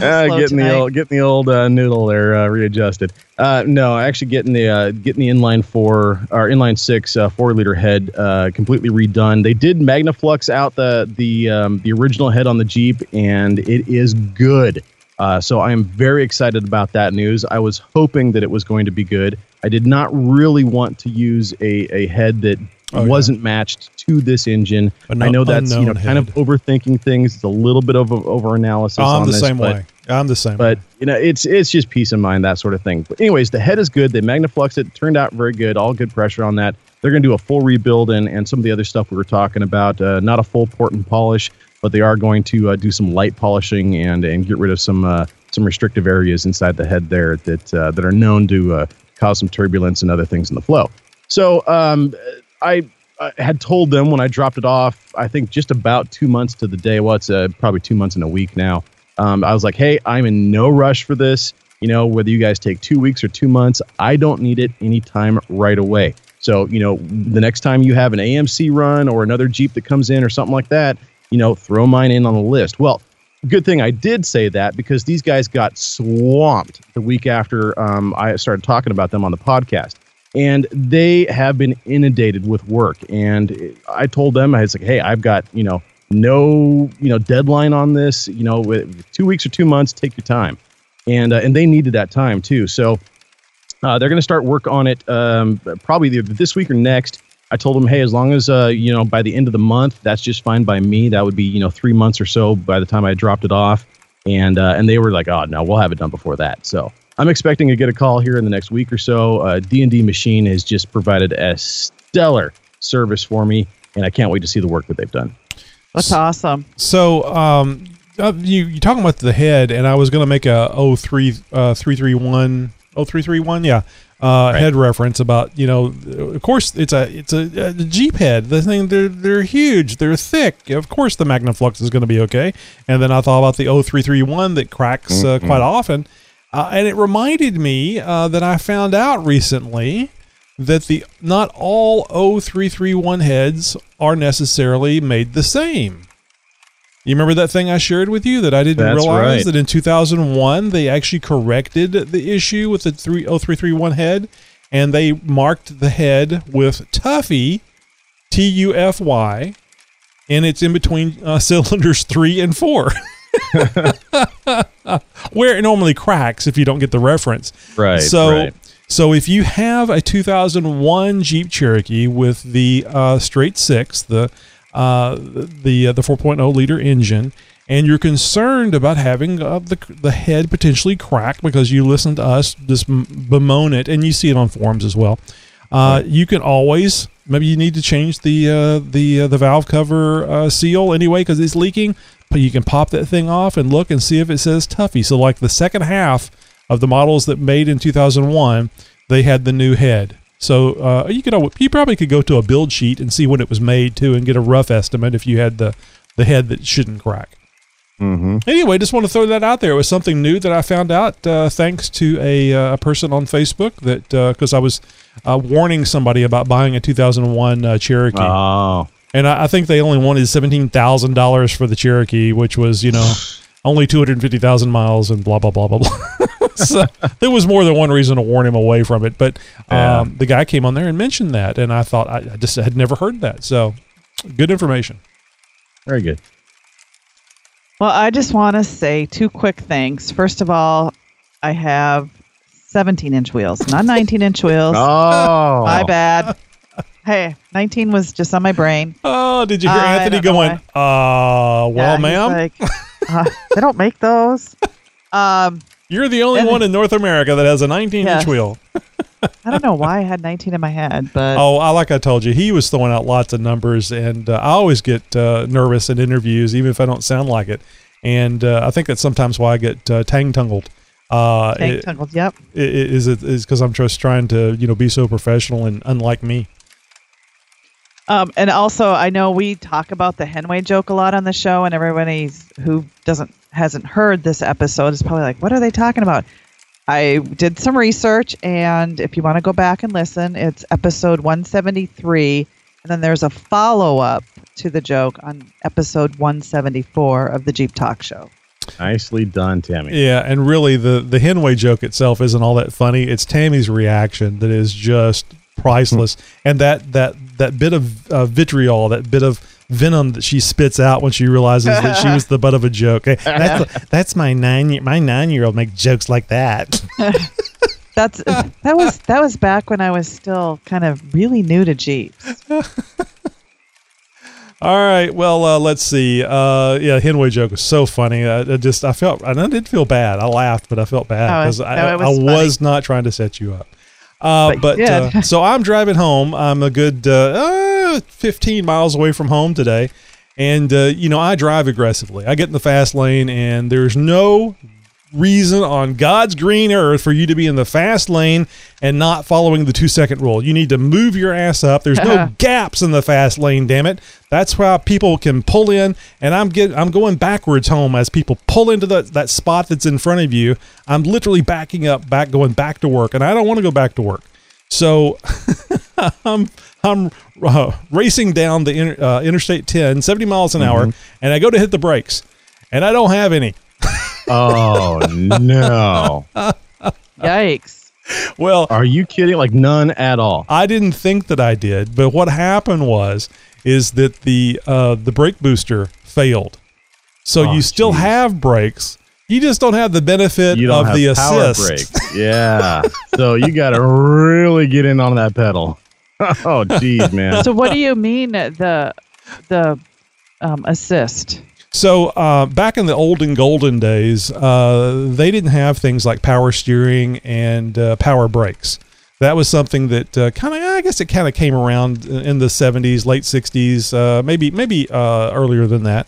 Uh, slow getting the old getting the old uh, noodle there uh, readjusted. Uh, no, actually getting the uh, getting the inline four or inline six uh, four liter head uh, completely redone. They did Magnaflux out the the um, the original head on the Jeep, and it is good. Uh, so I am very excited about that news. I was hoping that it was going to be good. I did not really want to use a, a head that Oh, wasn't matched to this engine. A I no- know that's you know unknown kind of overthinking things. It's a little bit of over analysis. I'm on the this, same but- way. I'm the same. but you know it's it's just peace of mind that sort of thing but anyways the head is good they magnafluxed it turned out very good all good pressure on that they're going to do a full rebuild and and some of the other stuff we were talking about uh, not a full port and polish but they are going to uh, do some light polishing and and get rid of some uh, some restrictive areas inside the head there that uh, that are known to uh, cause some turbulence and other things in the flow so um, I, I had told them when I dropped it off, I think just about two months to the day. Well, it's uh, probably two months and a week now. Um, I was like, hey, I'm in no rush for this. You know, whether you guys take two weeks or two months, I don't need it anytime right away. So, you know, the next time you have an AMC run or another Jeep that comes in or something like that, you know, throw mine in on the list. Well, good thing I did say that because these guys got swamped the week after um, I started talking about them on the podcast and they have been inundated with work. And I told them, I was like, hey, I've got you know no you know deadline on this. You know, two weeks or two months, take your time. And uh, and they needed that time too. So uh, they're going to start work on it um, probably this week or next. I told them, hey, as long as uh, you know by the end of the month, that's just fine by me. That would be you know three months or so by the time I dropped it off. And uh, and they were like, oh no, we'll have it done before that. So I'm expecting to get a call here in the next week or so. Uh, D&D Machine has just provided a stellar service for me, and I can't wait to see the work that they've done. That's awesome. So, um, uh, you you talking about the head, and I was going to make a 03, uh, 331, 0331, yeah, uh, head reference about you know, of course it's a it's a, a Jeep head. The thing they're they're huge, they're thick. Of course, the Magnaflux is going to be okay. And then I thought about the 0331 that cracks uh, Mhm. quite often, uh, and it reminded me uh, that I found out recently that the not all 0331 heads are necessarily made the same. You remember that thing I shared with you that I didn't That's realize right. that in 2001 they actually corrected the issue with the 3 0331 head and they marked the head with Tuffy T U F Y and it's in between uh, cylinders 3 and 4. Where it normally cracks if you don't get the reference. Right, So right. So if you have a 2001 Jeep Cherokee with the uh, straight six, the uh, the uh, the 4.0 liter engine, and you're concerned about having uh, the the head potentially crack because you listen to us just bemoan it, and you see it on forums as well. Uh, You can always maybe you need to change the uh, the the valve cover seal anyway because it's leaking. But you can pop that thing off and look and see if it says Tuffy. So like the second half of the models that made in 2001, they had the new head. So uh, you could you probably could go to a build sheet and see when it was made too, and get a rough estimate if you had the the head that shouldn't crack. Mm-hmm. Anyway, just want to throw that out there. It was something new that I found out uh, thanks to a, uh, a person on Facebook that because I was uh, warning somebody about buying a 2001 uh, Cherokee. Oh. And I, I think they only wanted seventeen thousand dollars for the Cherokee, which was you know only two hundred fifty thousand miles and blah blah blah blah blah. so there was more than one reason to warn him away from it. But Yeah. um, the guy came on there and mentioned that, and I thought I, I just had never heard that. So good information. Very good. Well, I just want to say two quick things. First of all, I have 17 inch wheels, not 19 inch wheels. Oh. My bad. Hey, 19 was just on my brain. Oh, did you hear I Anthony going? Uh, well, Yeah, ma'am, like, uh, they don't make those. Um, you're the only one in North America that has a 19 Yes. inch wheel. I don't know why I had 19 in my head, but Oh, I like I told you, he was throwing out lots of numbers, and uh, I always get uh, nervous in interviews, even if I don't sound like it. And uh, I think that's sometimes why I get uh, tang tungled. Uh, tank it- tungled. Yep. i- i- is it is because I'm just trying to you know be so professional and unlike me. Um, and also, I know we talk about the Henway joke a lot on the show, and everybody who doesn't hasn't heard this episode is probably like, "What are they talking about?" I did some research, and if you want to go back and listen, it's episode 173, And then there's a follow up to the joke on episode 174 of the Jeep Talk Show. Nicely done, Tammy. Yeah, and really the the Henway joke itself isn't all that funny. It's Tammy's reaction that is just priceless, and that that that bit of uh, vitriol, that bit of venom that she spits out when she realizes that she was the butt of a joke. Hey, that's that's my nine year my nine year old make jokes like that. That's that was that was back when I was still kind of really new to Jeeps. All right. Well, uh, let's see. Uh, yeah, Henway joke was so funny. I, I just I felt I did feel bad. I laughed, but I felt bad Oh, because no, I, was I was not trying to set you up. Uh, But uh, so I'm driving home. I'm a good uh, uh, 15 miles away from home today, and uh, you know I drive aggressively. I get in the fast lane, and there's no reason on God's green earth for you to be in the fast lane and not following the two second rule. You need to move your ass up. There's no gaps in the fast lane, damn it. That's why people can pull in and I'm get I'm going backwards home as people pull into the, that spot that's in front of you. I'm literally backing up, back going back to work and I don't want to go back to work. So I'm I'm uh, racing down the inter, uh, Interstate 10, 70 miles an hour, and I go to hit the brakes, and I don't have any. Oh no! Yikes! Well, are you kidding? Like none at all. I didn't think that I did, but what happened was is that the uh, the brake booster failed. So Oh, you still have brakes. You just don't have the benefit You don't of have the power assist. brakes. Yeah. so you got to really get in on that pedal. Oh, geez, man. So what do you mean the the um, assist? So uh, back in the olden golden days, uh, they didn't have things like power steering and uh, power brakes. That was something that uh, kind of, I guess, it kind of came around in the '70s, late '60s, uh, maybe maybe uh, earlier than that.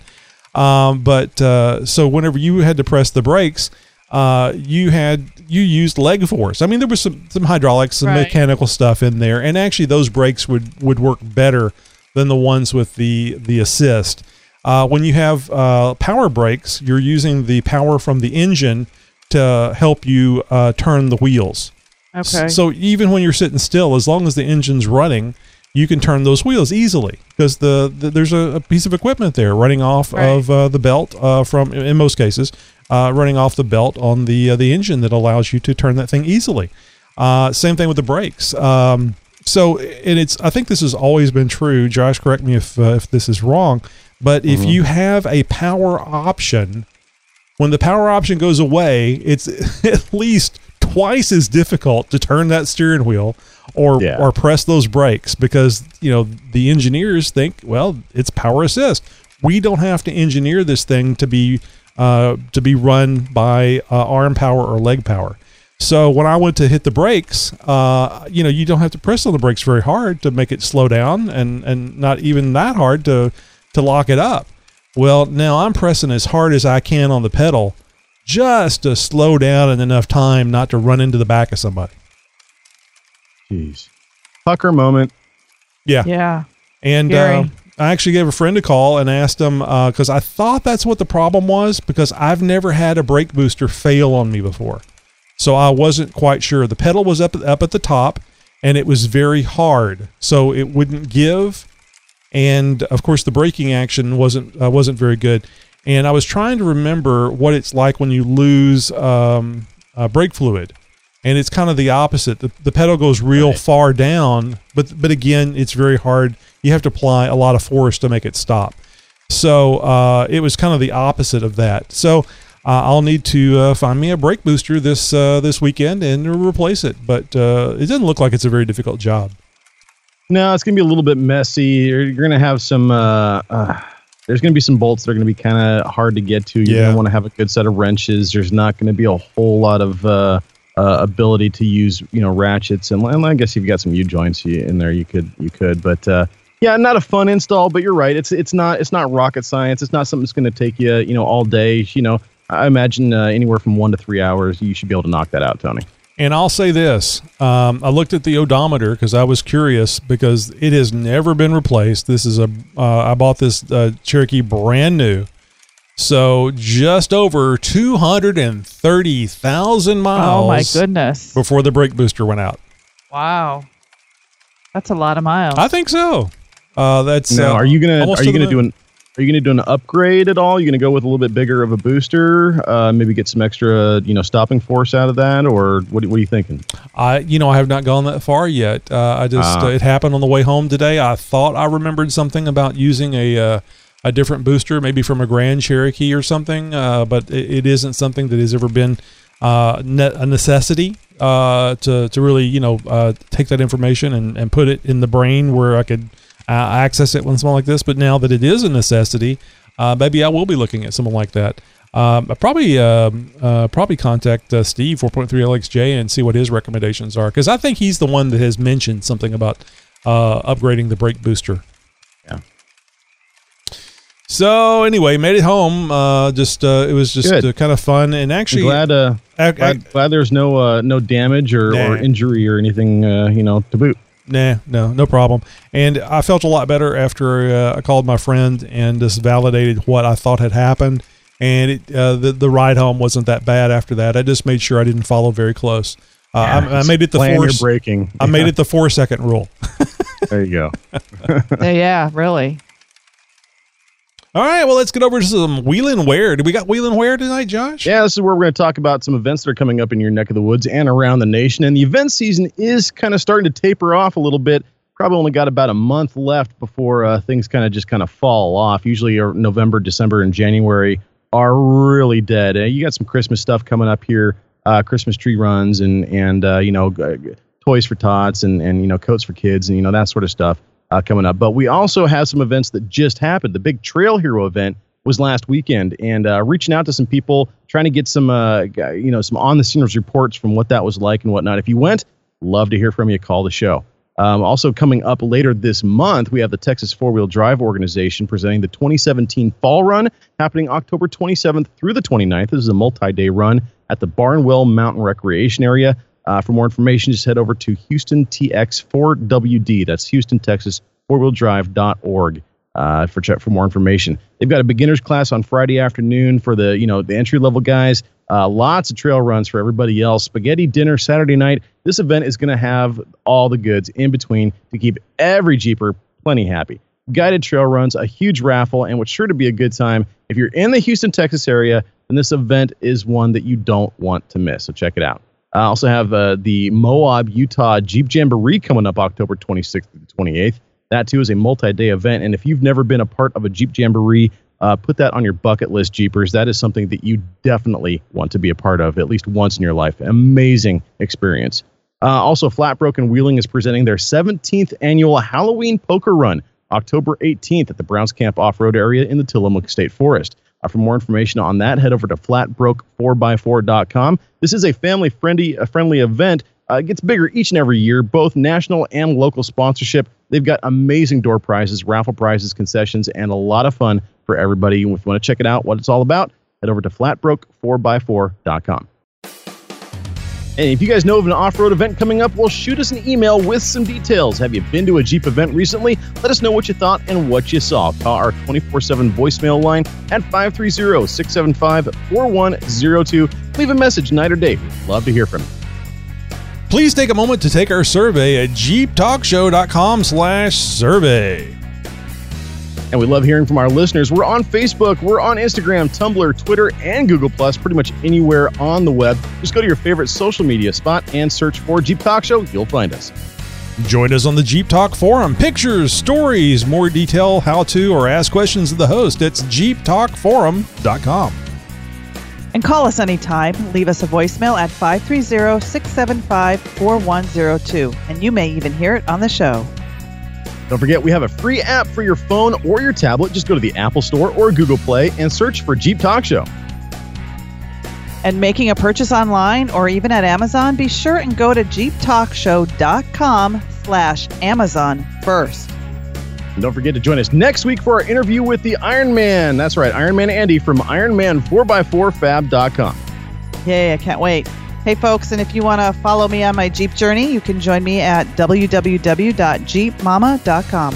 Um, but uh, so whenever you had to press the brakes, uh, you had you used leg force. I mean, there was some some hydraulics, some Right. mechanical stuff in there, and actually those brakes would would work better than the ones with the the assist. Uh, when you have uh, power brakes, you're using the power from the engine to help you uh, turn the wheels. Okay. So even when you're sitting still, as long as the engine's running, you can turn those wheels easily because the, the there's a, a piece of equipment there running off Right. of uh, the belt uh, from in most cases uh, running off the belt on the uh, the engine that allows you to turn that thing easily. Uh, same thing with the brakes. Um, so and it's I think this has always been true. Josh, correct me if uh, if this is wrong, but if Mhm. you have a power option when the power option goes away, it's at least twice as difficult to turn that steering wheel or Yeah. or press those brakes because you know the engineers think, well, it's power assist. We don't have to engineer this thing to be uh, to be run by uh, arm power or leg power. So when I went to hit the brakes, uh, you know, you don't have to press on the brakes very hard to make it slow down, and and not even that hard to to lock it up. Well, now I'm pressing as hard as I can on the pedal just to slow down in enough time not to run into the back of somebody. Jeez. Pucker moment. Yeah. Yeah. And uh, I actually gave a friend a call and asked him because I thought that's what the problem was because I've never had a brake booster fail on me before. So I wasn't quite sure. The pedal was up up at the top and it was very hard, so it wouldn't give. And of course, the braking action wasn't uh, wasn't very good. And I was trying to remember what it's like when you lose um, uh, brake fluid and it's kind of the opposite. The, the pedal goes real far down, but but again, it's very hard. You have to apply a lot of force to make it stop. So uh, it was kind of the opposite of that. So uh, I'll need to uh, find me a brake booster this uh, this weekend and replace it. But uh, it doesn't look like it's a very difficult job. No, it's gonna be a little bit messy. You're, you're gonna have some. Uh, uh, there's gonna be some bolts that are gonna be kind of hard to get to. You're Yeah. want to have a good set of wrenches. There's not gonna be a whole lot of uh, uh, ability to use, you know, ratchets. And, and I guess if you've got some U joints in there, you could you could. But uh, yeah, not a fun install. But you're right. It's it's not it's not rocket science. It's not something that's gonna take you, you know, all day. You know, I imagine uh, anywhere from one to three hours. You should be able to knock that out, Tony. And I'll say this: um, I looked at the odometer because I was curious because it has never been replaced. This is a uh, I bought this uh, Cherokee brand new, so just over two hundred and thirty thousand miles. Oh my goodness! Before the brake booster went out, Wow. That's a lot of miles. I think so. Uh, that's Now, uh, are you gonna are you gonna do an are you gonna do an upgrade at all? Are You gonna go with a little bit bigger of a booster? Uh, maybe get some extra you know stopping force out of that, or what? What are you thinking? I, you know, I have not gone that far yet. Uh, I just Ah. uh, it happened on the way home today. I thought I remembered something about using a uh, a different booster, maybe from a Grand Cherokee or something, uh, but it, it isn't something that has ever been uh, ne- a necessity uh, to to really you know uh, take that information and, and put it in the brain where I could uh, access it when something like this. But now that it is a necessity, uh, maybe I will be looking at something like that. Um, I probably um, uh, probably contact uh, Steve 4.3 LXJ and see what his recommendations are because I think he's the one that has mentioned something about uh, upgrading the brake booster. Yeah. So anyway, made it home. Uh, just uh, it was just uh, kind of fun and actually glad, uh, I- I- glad, glad there's no uh, no damage or, or injury or anything uh, you know to boot. Nah, no, no problem. And I felt a lot better after uh, I called my friend and just validated what I thought had happened. And it, uh, the the ride home wasn't that bad after that. I just made sure I didn't follow very close. Uh, I, I made it the plan four. your braking. I made it the four second rule. There you go. Yeah, yeah, really. All right, well, let's get over to some wheeling where. Do we got wheeling where tonight, Josh? Yeah, this is where we're going to talk about some events that are coming up in your neck of the woods and around the nation. And the event season is kind of starting to taper off a little bit. Probably only got about a month left before uh, things kind of just kind of fall off. Usually, uh, November, December, and January are really dead. Uh, you got some Christmas stuff coming up here, uh, Christmas tree runs, and and uh, you know, toys for tots, and and you know, coats for kids, and you know that sort of stuff uh, coming up. But we also have some events that just happened. The big Trail Hero event was last weekend, and uh, reaching out to some people, trying to get some, uh, you know, some on the scenes reports from what that was like and whatnot. If you went, love to hear from you. Call the show. Um, also coming up later this month, we have the Texas Four Wheel Drive Organization presenting the 2017 Fall Run, happening October 27th through the 29th. This is a multi-day run at the Barnwell Mountain Recreation Area. Uh, for more information, just head over to Houston TX4WD. That's Houston, Texas, fourwheeldrive.org uh, for check for more information. They've got a beginners class on Friday afternoon for the you know the entry level guys. Uh, lots of trail runs for everybody else. Spaghetti dinner Saturday night. This event is going to have all the goods in between to keep every Jeeper plenty happy. Guided trail runs, a huge raffle, and what's sure to be a good time. If you're in the Houston, Texas area, then this event is one that you don't want to miss. So check it out. I also have uh, the Moab, Utah Jeep Jamboree coming up October 26th to the 28th. That too is a multi-day event, and if you've never been a part of a Jeep Jamboree, uh, put that on your bucket list, Jeepers. That is something that you definitely want to be a part of at least once in your life. Amazing experience. Uh, also, Flat Broken Wheeling is presenting their 17th annual Halloween Poker Run, October 18th at the Browns Camp Off Road area in the Tillamook State Forest. Uh, for more information on that, head over to flatbroke4x4.com. This is a family friendly, a friendly event. Uh, it gets bigger each and every year, both national and local sponsorship. They've got amazing door prizes, raffle prizes, concessions, and a lot of fun for everybody. If you want to check it out, what it's all about, head over to flatbroke4x4.com. And if you guys know of an off road event coming up, well, shoot us an email with some details. Have you been to a Jeep event recently? Let us know what you thought and what you saw. Call our 24 7 voicemail line at 530 675 4102. Leave a message night or day. We'd love to hear from you. Please take a moment to take our survey at jeeptalkshow.com slash survey. And we love hearing from our listeners. We're on Facebook, we're on Instagram, Tumblr, Twitter, and Google Plus, pretty much anywhere on the web. Just go to your favorite social media spot and search for Jeep Talk Show. You'll find us. Join us on the Jeep Talk forum. Pictures, stories, more detail, how to, or ask questions of the host. It's jeeptalkforum.com. And call us anytime. Leave us a voicemail at 530 675 4102. And you may even hear it on the show. Don't forget, we have a free app for your phone or your tablet. Just go to the Apple Store or Google Play and search for Jeep Talk Show. And making a purchase online or even at Amazon, be sure and go to jeeptalkshow.com slash Amazon first. And don't forget to join us next week for our interview with the Iron Man. That's right, Iron Man Andy from IronMan4x4Fab.com. Yay, I can't wait. Hey, folks, and if you want to follow me on my Jeep journey, you can join me at www.jeepmama.com.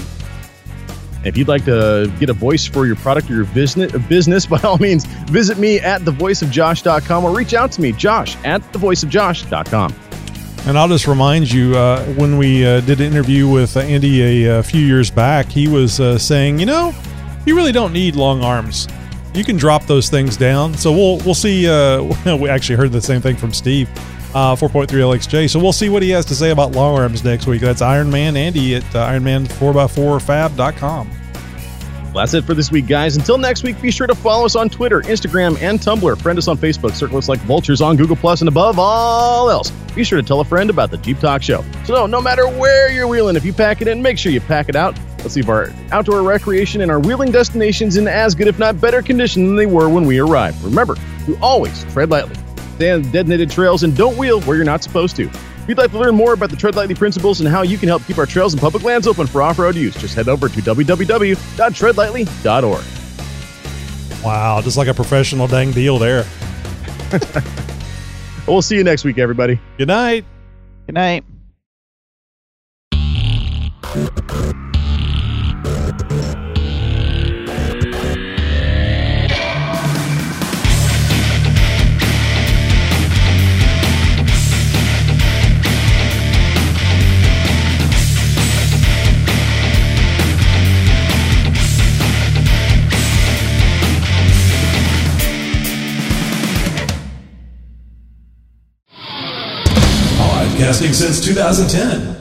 If you'd like to get a voice for your product or your business, business by all means, visit me at thevoiceofjosh.com or reach out to me, josh at thevoiceofjosh.com. And I'll just remind you, uh, when we uh, did an interview with Andy a, a, few years back, he was uh, saying, you know, you really don't need long arms. You can drop those things down. So we'll we'll see. Uh, we actually heard the same thing from Steve, uh, 4.3 LXJ. So we'll see what he has to say about long arms next week. That's Iron Man Andy at uh, IronMan4x4fab.com. Well, that's it for this week, guys. Until next week, be sure to follow us on Twitter, Instagram, and Tumblr. Friend us on Facebook, circle us like vultures on Google Plus, and above all else, be sure to tell a friend about the Jeep Talk Show. So, no, no matter where you're wheeling, if you pack it in, make sure you pack it out. Let's leave our outdoor recreation and our wheeling destinations in as good, if not better, condition than they were when we arrived. Remember to always tread lightly, stay on designated trails, and don't wheel where you're not supposed to. If you'd like to learn more about the Tread Lightly principles and how you can help keep our trails and public lands open for off-road use, just head over to www.treadlightly.org. Wow, just like a professional dang deal there. we'll see you next week, everybody. Good night. Good night. Podcasting since 2010.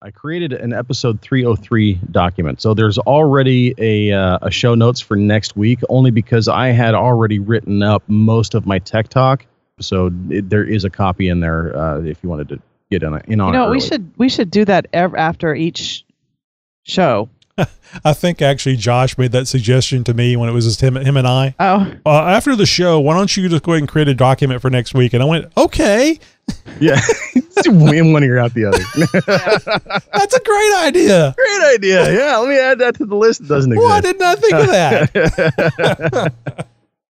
I created an episode 303 document. So there's already a, uh, a show notes for next week, only because I had already written up most of my tech talk. So it, there is a copy in there uh, if you wanted to get in, in on you know, it. we should we should do that ev- after each show. I think actually Josh made that suggestion to me when it was just him, him and I. Oh. Uh, after the show, why don't you just go ahead and create a document for next week? And I went, okay. Yeah. in one ear out the other. That's a great idea. Great idea. Yeah. Let me add that to the list that doesn't exist. Why didn't I think of that?